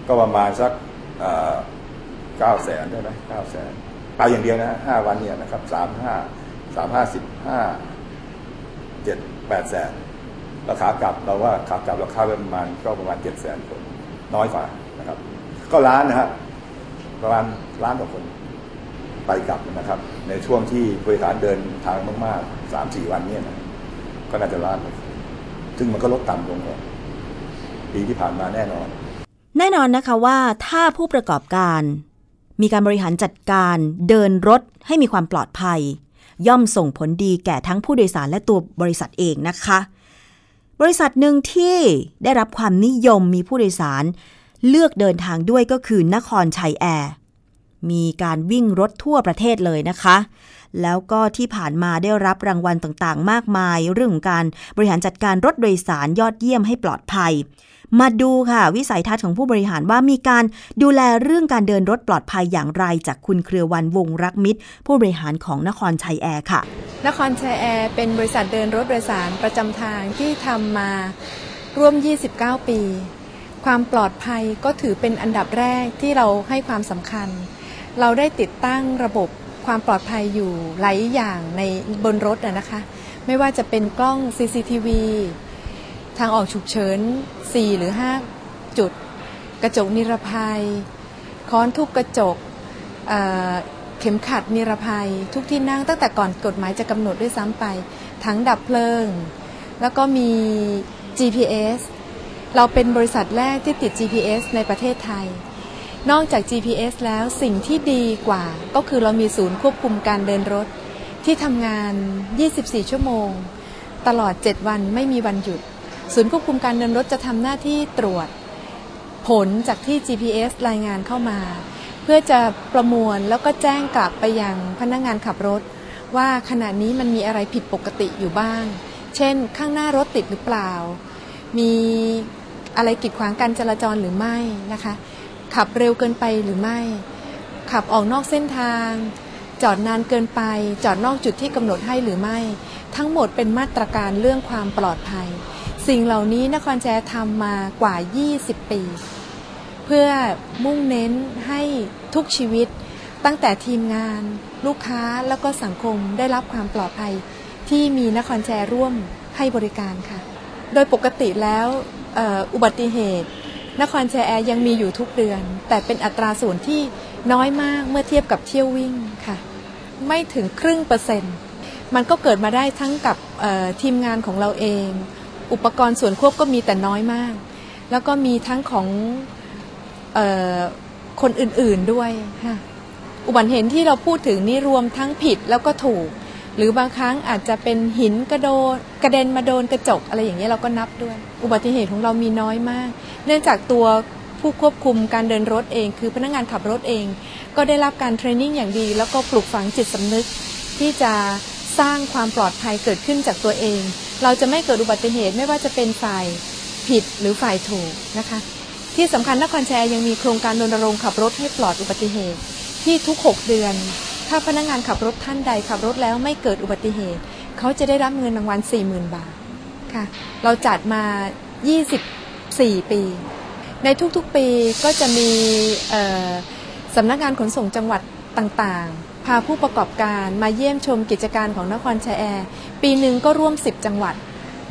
ก็ประมาณสักเก้าแสนได้ไหมเก้าแสนไปอย่างเดียวนะห้าวันเนี่ยนะครับสามห้าสามห้าสิบห้าเจ็ดแปดแสน แล้วขากลับเราว่าขากลับเราคาดประมาณก็ประมาณเจ็ดแสนคน น้อยกว่านะครับ ก็ล้านนะครับประมาณล้านกว่าคนไปกลับนะครับ ในช่วงที่ผู้โดยสารเดินทางมากๆสามสี่วันเนี่ยนะก็น่าจะล้านซึ่งมันก็ลดต่ำลงกว่าปีที่ผ่านมาแน่นอน แน่นอนนะคะว่าถ้าผู้ประกอบการมีการบริหารจัดการเดินรถให้มีความปลอดภัย ย่อมส่งผลดีแก่ทั้งผู้โดยสารและตัวบริษัทเองนะคะ บริษัทหนึ่งที่ได้รับความนิยมมีผู้โดยสาร เลือกเดินทางด้วยก็คือนครชัยแอร์มีการวิ่งรถทั่วประเทศเลยนะคะ แล้วก็ที่ผ่านมาได้รับรางวัลต่างๆ มากมาย เรื่องของการบริหารจัดการรถโดยสารยอดเยี่ยมให้ปลอดภัย มาดูค่ะ วิสัยทัศน์ของผู้บริหารว่ามีการดูแลเรื่องการเดินรถปลอดภัยอย่างไรจากคุณเครือวันวงรักมิตร ผู้บริหารของนครชัยแอร์ค่ะ นครชัยแอร์เป็นบริษัทเดินรถโดยสารประจำทางที่ทำมาร่วม 29 ปี ความปลอดภัยก็ถือเป็นอันดับแรกที่เราให้ความสำคัญ เราได้ติดตั้งระบบความปลอดภัยอยู่หลายอย่างในบนรถนะคะ ไม่ว่าจะเป็นกล้อง CCTV ทางออกฉุกเฉิน 4 หรือ 5 จุด กระจกนิรภัย ค้อนทุบกระจกเเข็มขัดนิรภัย ทุกที่นั่งตั้งแต่ก่อนกฎหมายจะกำหนดด้วยซ้ำไป ทั้งดับเพลิง แล้วก็มี GPS เราเป็นบริษัทแรกที่ติด GPS ในประเทศไทย นอกจาก GPS แล้วสิ่งที่ดีกว่า ก็คือเรามีศูนย์ควบคุมการเดินรถ ที่ทำงาน 24 ชั่วโมง ตลอด 7 วันไม่มีวันหยุด ศูนย์ควบคุมการเดินรถจะทำหน้าที่ตรวจผลจากที่ GPS รายงานเข้ามา เพื่อจะประมวลแล้วก็แจ้งกลับไปยังพนักงงานขับรถ ว่าขณะนี้มันมีอะไรผิดปกติอยู่บ้าง เช่น ข้างหน้ารถติดหรือเปล่า มีอะไรกีดขวางการจราจรหรือไม่นะคะ ขับเร็วเกินไปหรือไม่ ขับออกนอกเส้นทาง จอดนานเกินไป จอดนอกจุดที่กำหนดให้หรือไม่ ทั้งหมดเป็นมาตรการเรื่องความปลอดภัย สิ่งเหล่านี้นครแจทำมากว่า 20 ปี เพื่อมุ่งเน้นให้ทุกชีวิต ตั้งแต่ทีมงาน ลูกค้าแล้วก็สังคมได้รับความปลอดภัย ที่มีนครแจร่วมให้บริการค่ะ โดยปกติแล้วอุบัติเหตุ นครแชแอร์ยังมีอยู่ทุกเดือน แต่เป็นอัตราส่วนที่น้อยมากเมื่อเทียบกับเที่ยววิ่งค่ะ ไม่ถึงครึ่งเปอร์เซ็นต์ มันก็เกิดมาได้ทั้งกับทีมงานของเราเอง อุปกรณ์ส่วนควบก็มีแต่น้อยมาก แล้วก็มีทั้งของออคนอื่นๆด้วยค่ะอุบัติเหตุที่เราพูดถึงนี่รวมทั้งผิดแล้วก็ถูก หรือบางครั้งอาจจะเป็นหินกระโดดกระเด็นมาโดนกระจกอะไรอย่างเงี้ยเราก็นับด้วย อุบัติเหตุของเรามีน้อยมาก เนื่องจากตัวผู้ควบคุมการเดินรถเอง คือพนักงานขับรถเอง ก็ได้รับการเทรนนิ่งอย่างดี แล้วก็ปลูกฝังจิตสำนึกที่จะสร้างความปลอดภัยเกิดขึ้นจากตัวเอง เราจะไม่เกิดอุบัติเหตุไม่ว่าจะเป็นฝ่ายผิดหรือฝ่ายถูกนะคะ ที่สำคัญนครแชร์ยังมีโครงการรณรงค์ขับรถให้ปลอดอุบัติเหตุ ที่ทุก 6 เดือน ถ้าพนักงานขับรถท่านใดขับรถแล้วไม่เกิดอุบัติเหตุ เขาจะได้รับเงินรางวัล40,000 บาทค่ะ เราจัดมา 24 ปี ในทุกๆปีก็จะมีสำนักงานขนส่งจังหวัดต่างๆ พาผู้ประกอบการมาเยี่ยมชมกิจการของนครชัยแอร์ ปีหนึ่งก็ร่วม 10 จังหวัด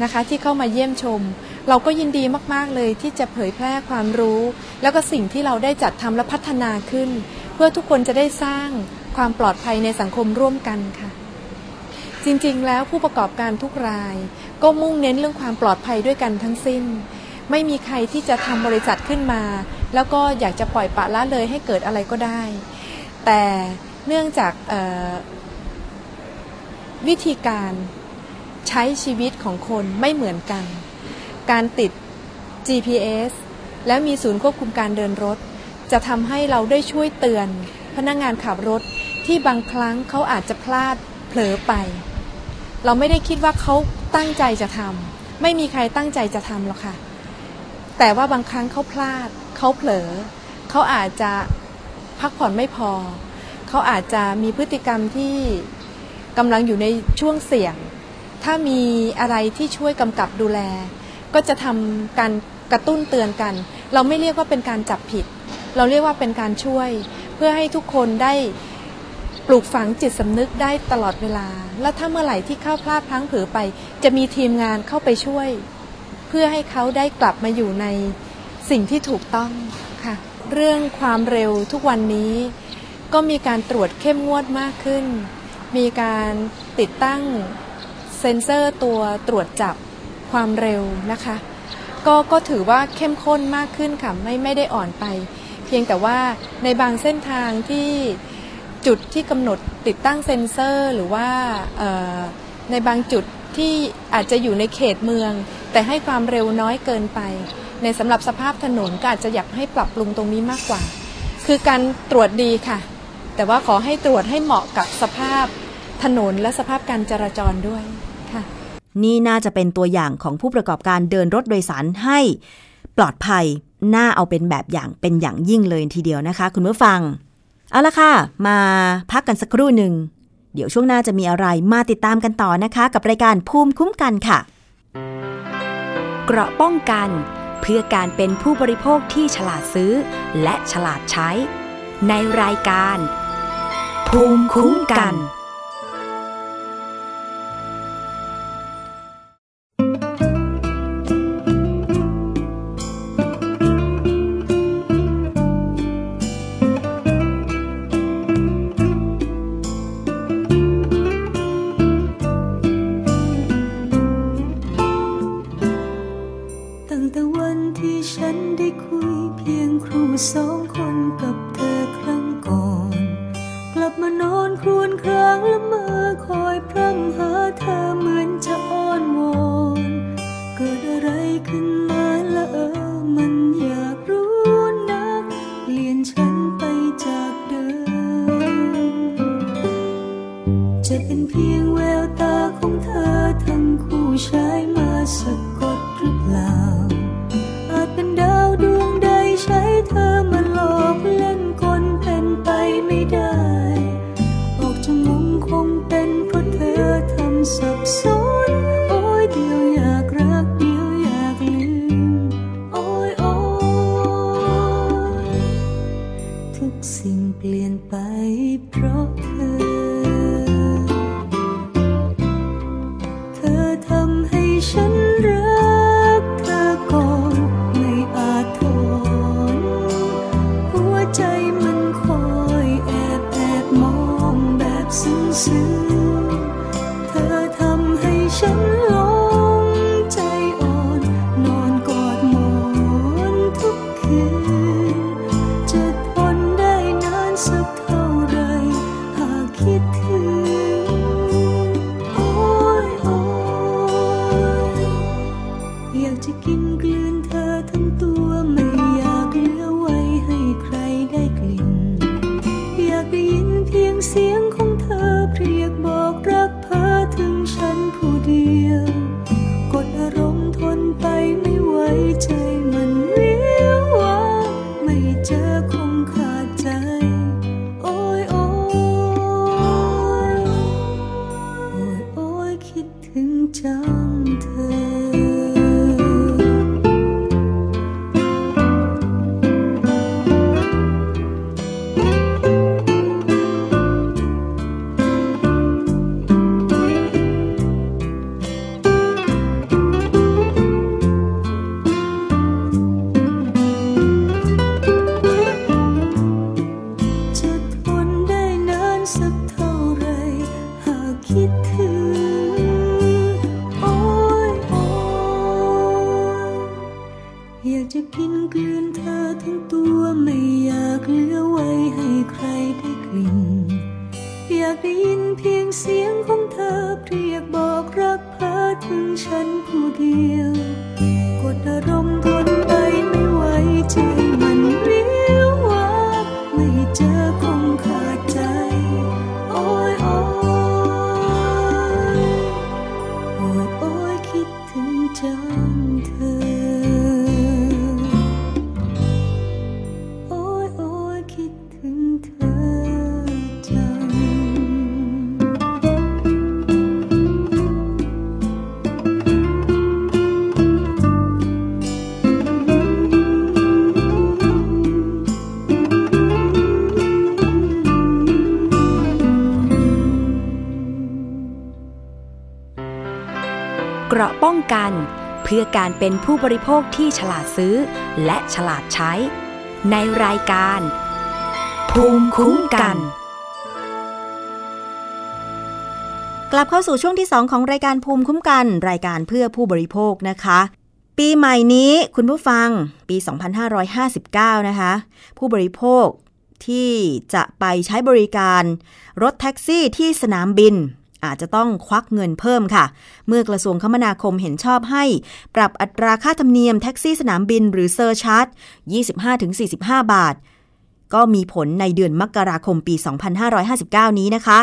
นะคะที่เข้ามาเยี่ยมชม เราก็ยินดีมากๆเลยที่จะเผยแพร่ความรู้ แล้วก็สิ่งที่เราได้จัดทำและพัฒนาขึ้น เพื่อทุกคนจะได้สร้างความปลอดภัยในสังคมร่วมกันค่ะ จริงๆ แล้วผู้ประกอบการทุกราย ก็มุ่งเน้นเรื่องความปลอดภัยด้วยกันทั้งสิ้น ไม่มีใครที่จะทำบริษัทขึ้นมา แล้วก็อยากจะปล่อยปะละเลยให้เกิดอะไรก็ได้ แต่เนื่องจาก วิธีการใช้ชีวิตของคนไม่เหมือนกัน การติด GPS แล้วมีศูนย์ควบคุมการเดินรถ จะทำให้เราได้ช่วยเตือน พนักงงานขับรถที่บางครั้งเขาอาจจะพลาดเผลอไป เราไม่ได้คิดว่าเขาตั้งใจจะทำไม่มีใครตั้งใจจะทำหรอกค่ะ แต่ว่าบางครั้งเขาพลาดเขาเผลอเขาอาจจะพักผ่อนไม่พอ เขาอาจจะมีพฤติกรรมที่ กำลังอยู่ในช่วงเสี่ยง ถ้ามีอะไรที่ช่วยกำกับดูแล ก็จะทำการกระตุ้นเตือนกัน เราไม่เรียกว่าเป็นการจับผิด เราเรียกว่าเป็นการช่วย เพื่อให้ทุกคนได้ปลูกฝังจิตสำนึกได้ตลอดเวลา แล้วถ้าเมื่อไหร่ที่เข้าพลาดพลั้งเผลอไป จะมีทีมงานเข้าไปช่วย เพื่อให้เขาได้กลับมาอยู่ในสิ่งที่ถูกต้องค่ะ เรื่องความเร็วทุกวันนี้ ก็มีการตรวจเข้มงวดมากขึ้น มีการติดตั้งเซ็นเซอร์ตัวตรวจจับความเร็วนะคะ ก็ก็ถือว่าเข้มข้นมากขึ้นค่ะไม่ไม่ได้อ่อนไป เพียงแต่ว่าในบางเส้นทางที่จุดที่กำหนดติดตั้งเซ็นเซอร์ หรือว่าในบางจุดที่อาจจะอยู่ในเขตเมือง แต่ให้ความเร็วน้อยเกินไป ในสำหรับสภาพถนนก็อาจจะอยากให้ปรับปรุงตรงนี้มากกว่า คือการตรวจดีค่ะ แต่ว่าขอให้ตรวจให้เหมาะกับสภาพ ถนนและสภาพการจราจรด้วยค่ะ นี่น่าจะเป็นตัวอย่างของผู้ประกอบการเดินรถโดยสารให้ปลอดภัย น่าเอาเป็นแบบอย่างเป็นอย่างยิ่งเลยทีเดียวนะคะ คุณผู้ฟัง เอาละค่ะ มาพักกันสักครู่หนึ่ง เดี๋ยวช่วงหน้าจะมีอะไรมาติดตามกันต่อนะคะ กับรายการภูมิคุ้มกันค่ะ เกราะป้องกัน เพื่อการเป็นผู้บริโภคที่ฉลาดซื้อ และฉลาดใช้ ในรายการ ภูมิคุ้มกันตั้ เพื่อการเป็นผู้บริโภคที่ฉลาดซื้อ และฉลาดใช้ ในรายการ ภูมิคุ้มกัน กลับเข้าสู่ช่วงที่ 2 ของรายการภูมิคุ้มกัน รายการเพื่อผู้บริโภคนะคะ ปีใหม่นี้คุณผู้ฟังปี 2559 นะคะ ผู้บริโภคที่จะไปใช้บริการรถแท็กซี่ที่สนามบิน อาจจะต้องควักเงินเพิ่มค่ะ เมื่อกระทรวงคมนาคมเห็นชอบให้ ปรับอัตราค่าธรรมเนียมแท็กซี่สนามบินหรือ surcharge 25-45 บาท ก็มีผลในเดือนมกราคมปี 2559 นี้นะคะ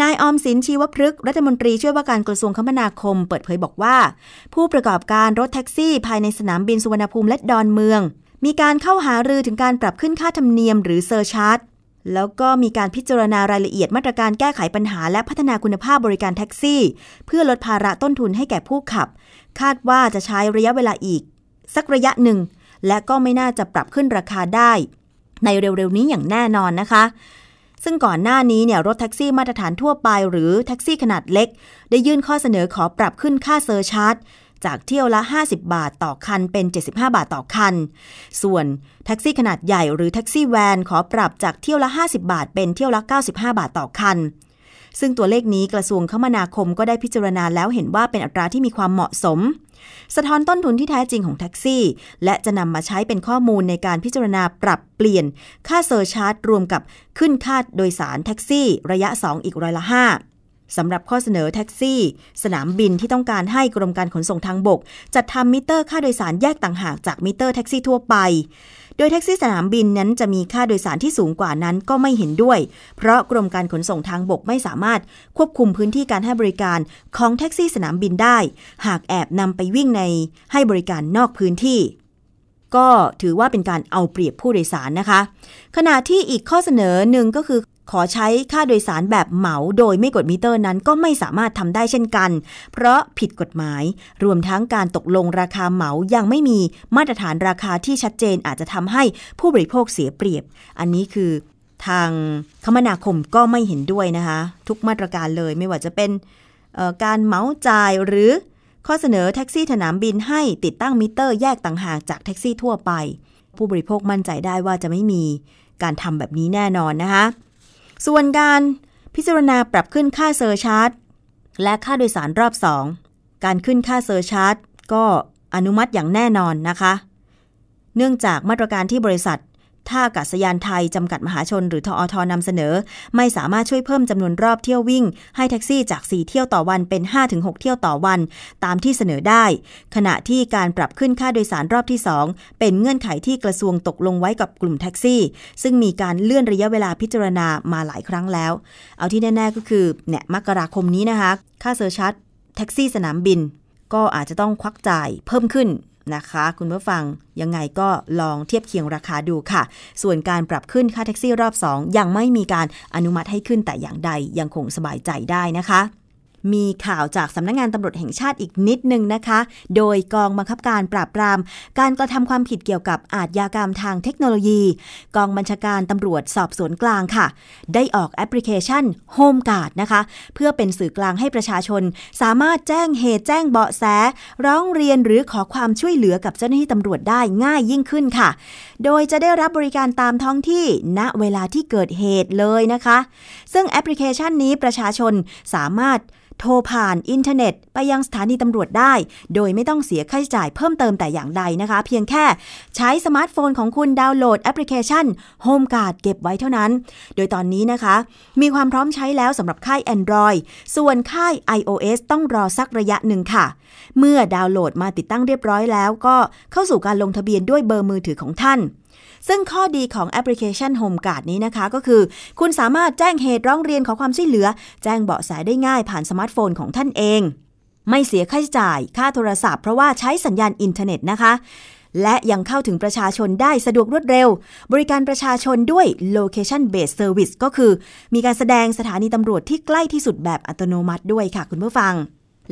นายออมสินชีวะพฤกษ์รัฐมนตรีช่วยว่าการกระทรวงคมนาคม เปิดเผยบอกว่า ผู้ประกอบการรถแท็กซี่ภายในสนามบินสุวรรณภูมิและดอนเมืองมีการเข้าหารือถึงการปรับขึ้นค่าธรรมเนียมหรือ surcharge แล้วก็มีการพิจารณารายละเอียดมาตรการแก้ไขปัญหาและพัฒนาคุณภาพบริการแท็กซี่ เพื่อลดภาระต้นทุนให้แก่ผู้ขับ คาดว่าจะใช้ระยะเวลาอีก สักระยะหนึ่ง และก็ไม่น่าจะปรับขึ้นราคาได้ ในเร็วๆนี้อย่างแน่นอนนะคะ ซึ่งก่อนหน้านี้เนี่ยรถแท็กซี่มาตรฐานทั่วไป หรือแท็กซี่ขนาดเล็ก ได้ยื่นข้อเสนอขอปรับขึ้นค่า surcharge จากเที่ยวละ 50 บาทต่อคันเป็น 75 บาทต่อคัน ส่วนแท็กซี่ขนาดใหญ่หรือแท็กซี่แวนขอปรับจากเที่ยวละ 50 บาท เป็นเที่ยวละ 95 บาทต่อคัน ซึ่งตัวเลขนี้กระทรวงคมนาคมก็ได้พิจารณาแล้วเห็นว่าเป็นอัตราที่มีความเหมาะสม สะท้อนต้นทุนที่แท้จริงของแท็กซี่ และจะนำมาใช้เป็นข้อมูลในการพิจารณาปรับเปลี่ยน ค่า surcharge รวมกับขึ้นค่าโดยสารแท็กซี่ ระยะ 2 อีกร้อยละ5 สำหรับข้อเสนอแท็กซี่ สนามบินที่ต้องการให้กรมการขนส่งทางบก จัดทำมิเตอร์ค่าโดยสารแยกต่างหากจากมิเตอร์แท็กซี่ทั่วไป โดยแท็กซี่สนามบินนั้นจะมีค่าโดยสารที่สูงกว่านั้นก็ไม่เห็นด้วย เพราะกรมการขนส่งทางบกไม่สามารถควบคุมพื้นที่การให้บริการของแท็กซี่สนามบินได้ หากแอบนำไปวิ่งในให้บริการนอกพื้นที่ก็ถือว่าเป็นการเอาเปรียบผู้โดยสารนะคะ ขณะที่อีกข้อเสนอหนึ่งก็คือ ขอใช้ค่าโดยสารแบบเหมาโดยไม่กดมิเตอร์นั้นก็ไม่สามารถทำได้เช่นกัน เพราะผิดกฎหมาย รวมทั้งการตกลงราคาเหมายังไม่มีมาตรฐานราคาที่ชัดเจนอาจจะทำให้ผู้บริโภคเสียเปรียบ อันนี้คือทางคมนาคมก็ไม่เห็นด้วยนะคะ ทุกมาตรการเลยไม่ว่าจะเป็นการเหมาจ่ายหรือข้อเสนอแท็กซี่สนามบินให้ติดตั้งมิเตอร์แยกต่างหากจากแท็กซี่ทั่วไป ผู้บริโภคมั่นใจได้ว่าจะไม่มีการทำแบบนี้แน่นอนนะคะ ส่วนการพิจารณาปรับขึ้นค่า surcharge และค่าโดยสารรอบ 2 การขึ้นค่า surcharge ก็อนุมัติอย่างแน่นอนนะคะ เนื่องจากมาตรการที่บริษัท ท่าอากาศยานไทย จำกัดมหาชนหรือทอทนำเสนอ ไม่สามารถช่วยเพิ่มจำนวนรอบเที่ยววิ่ง ให้แท็กซี่จาก 4 เที่ยวต่อวันเป็น 5-6 เที่ยวต่อวัน ตามที่เสนอได้ ขณะที่การปรับขึ้นค่าโดยสารรอบที่ 2 เป็นเงื่อนไขที่กระทรวงตกลงไว้กับกลุ่มแท็กซี่ ซึ่งมีการเลื่อนระยะเวลาพิจารณามาหลายครั้งแล้ว เอาที่แน่ๆก็คือเนี่ยมกราคมนี้นะคะ ค่า surcharge แท็กซี่สนามบิน ก็อาจจะต้องควักจ่ายเพิ่มขึ้น นะคะ คุณผู้ฟังยังไงก็ลองเทียบเคียงราคาดูค่ะ ส่วนการปรับขึ้นค่าแท็กซี่รอบ 2 ยังไม่มีการอนุมัติให้ขึ้นแต่อย่างใดยังคงสบายใจได้นะคะ มีข่าวจากสำนักงงานตำรวจแห่งชาติอีกนิดนึงนะคะ โดยกองบังคับการปราบปราม การกระทำความผิดเกี่ยวกับอาชญากรรมทางเทคโนโลยี กองบัญชาการตำรวจสอบสวนกลางค่ะ ได้ออกแอปพลิเคชัน Home Guard นะคะ เพื่อเป็นสื่อกลางให้ประชาชน สามารถแจ้งเหตุแจ้งเบาะแส ร้องเรียนหรือขอความช่วยเหลือกับเจ้าหน้าที่ตำรวจได้ง่ายยิ่งขึ้นค่ะ โดยจะได้รับบริการตามท้องที่ณเวลาที่เกิดเหตุเลยนะคะ ซึ่งแอปพลิเคชันนี้ประชาชนสามารถ โทรผ่านอินเทอร์เน็ต ไปยังสถานีตำรวจได้ โดยไม่ต้องเสียค่าใช้จ่ายเพิ่มเติมแต่อย่างใดนะคะ เพียงแค่ใช้สมาร์ทโฟนของคุณดาวน์โหลดแอปพลิเคชัน Home Guard เก็บไว้เท่านั้น โดยตอนนี้นะคะ มีความพร้อมใช้แล้วสำหรับค่าย Android ส่วนค่าย iOS ต้องรอสักระยะหนึ่งค่ะ เมื่อดาวน์โหลดมาติดตั้งเรียบร้อยแล้ว ก็เข้าสู่การลงทะเบียนด้วยเบอร์มือถือของท่าน ซึ่งข้อดีของแอปพลิเคชัน Home Guard นี้นะคะ ก็คือ คุณสามารถแจ้งเหตุร้องเรียนขอความช่วยเหลือ แจ้งเบาะแสได้ง่ายผ่านสมาร์ทโฟนของท่านเอง ไม่เสียค่าใช้จ่าย ค่าโทรศัพท์เพราะว่าใช้สัญญาณอินเทอร์เน็ตนะคะ และยังเข้าถึงประชาชนได้สะดวกรวดเร็ว บริการประชาชนด้วย location based service ก็คือ มีการแสดงสถานีตำรวจที่ใกล้ที่สุดแบบอัตโนมัติด้วยค่ะคุณผู้ฟัง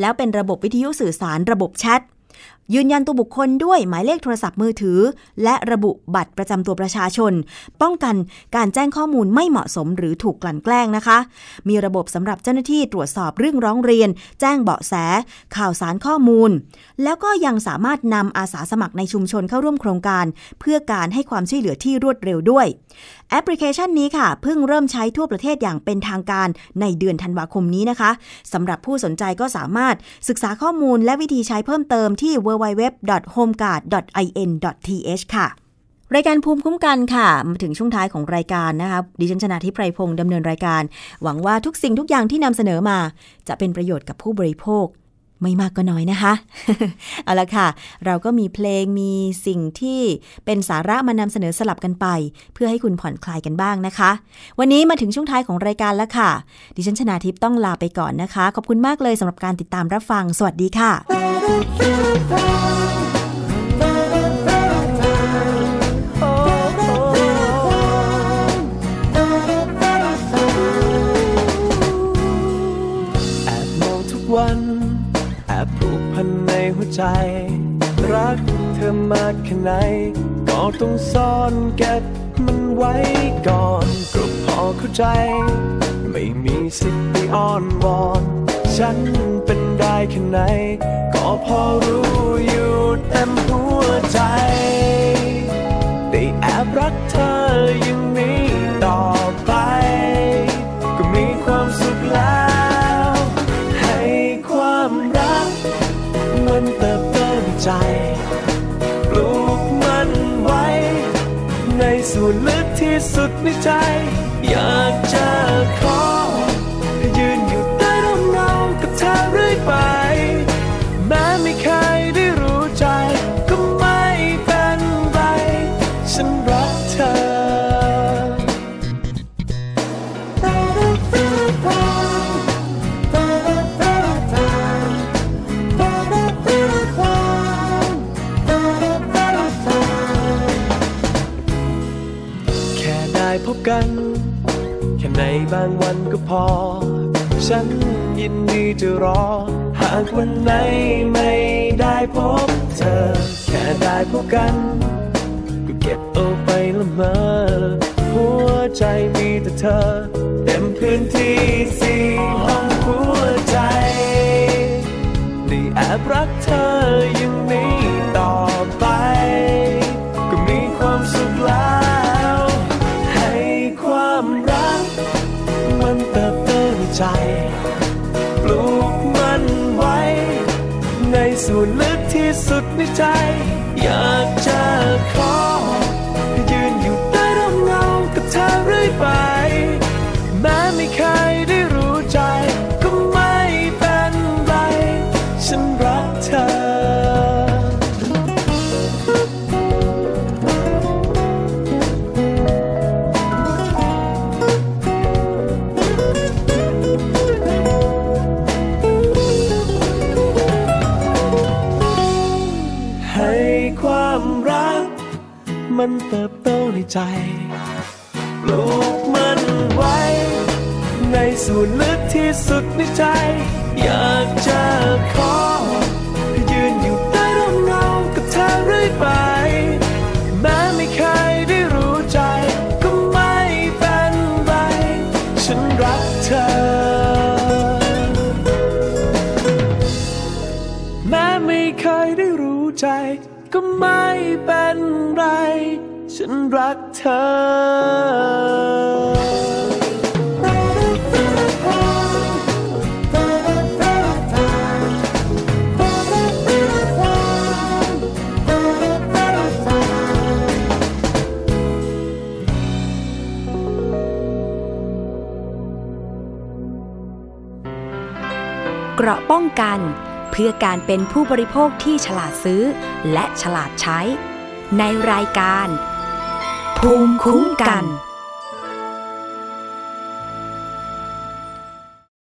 แล้วเป็นระบบวิทยุสื่อสารระบบแชท ยืนยันตัวบุคคลด้วยหมายเลขโทรศัพท์มือถือ และระบุบัตรประจำตัวประชาชน ป้องกันการแจ้งข้อมูลไม่เหมาะสมหรือถูกกลั่นแกล้งนะคะ มีระบบสำหรับเจ้าหน้าที่ตรวจสอบเรื่องร้องเรียน แจ้งเบาะแส ข่าวสารข้อมูล แล้วก็ยังสามารถนำอาสาสมัครในชุมชนเข้าร่วมโครงการ เพื่อการให้ความช่วยเหลือที่รวดเร็วด้วย แอปพลิเคชันนี้ค่ะเพิ่งเริ่มใช้ทั่วประเทศอย่างเป็นทางการในเดือนธันวาคมนี้นะคะสำหรับผู้สนใจก็สามารถศึกษาข้อมูลและวิธีใช้เพิ่มเติมที่ www.homeguard.in.th ค่ะรายการภูมิคุ้มกันค่ะ มาถึงช่วงท้ายของรายการนะคะดิฉันชนะทิพไพรพงศ์ดำเนินรายการ หวังว่าทุกสิ่งทุกอย่างที่นำเสนอมา จะเป็นประโยชน์กับผู้บริโภค ไม่มากก็น้อยนะคะ เอาละค่ะ เราก็มีเพลงมีสิ่งที่เป็นสาระมานำเสนอสลับกันไป เพื่อให้คุณผ่อนคลายกันบ้างนะคะ วันนี้มาถึงช่วงท้ายของรายการแล้วค่ะ ดิฉันชนาทิพย์ต้องลาไปก่อนนะคะ ขอบคุณมากเลยสำหรับการติดตามรับฟัง สวัสดีค่ะแใจ รักเธอมากแค่ไหน ก็ต้องซ่อนเก็บมันไว้ก่อนก็พอเข้าใจ ไม่มีสิทธิ์ไปอ้อนวอน ฉันเป็นได้แค่ไหน ก็พอรู้อยู่เต็มหัวใจ ได้แอบรักเธอย่าง ใจปลูกมันไว้ ในส่วนลึกที่สุดในใจ อยากจะขอ บางวันก็พอ ฉันยินดีจะรอ หากวันไหนไม่ได้พบเธอ แค่ได้พบกัน ก็เก็บเอาไปละเมอหัวใจมีแต่เธอ เต็มพื้นที่สี่ห้องหัวใจ ได้แอบรักเธออย่างนี้ ส่วนลึกที่สุดในใจ อยากจะขอ ใจปลูกมันไว้ ในส่วนลึกที่สุดในใจ อยากจะขอยืนอยู่ใต้ร่มเงากับเธอเรื่อยไป แม้ไม่เคยได้รู้ใจ ก็ไม่เป็นไร ฉันรักเธอ แม้ไม่เคยได้รู้ใจ ก็ไม่เป็นไร ฉันรัก เธอเกราะป้องกันเพื่อการเป็นผู้บริโภคที่ฉลาดซื้อ และฉลาดใช้ ในรายการ ภูมิคุ้มกัน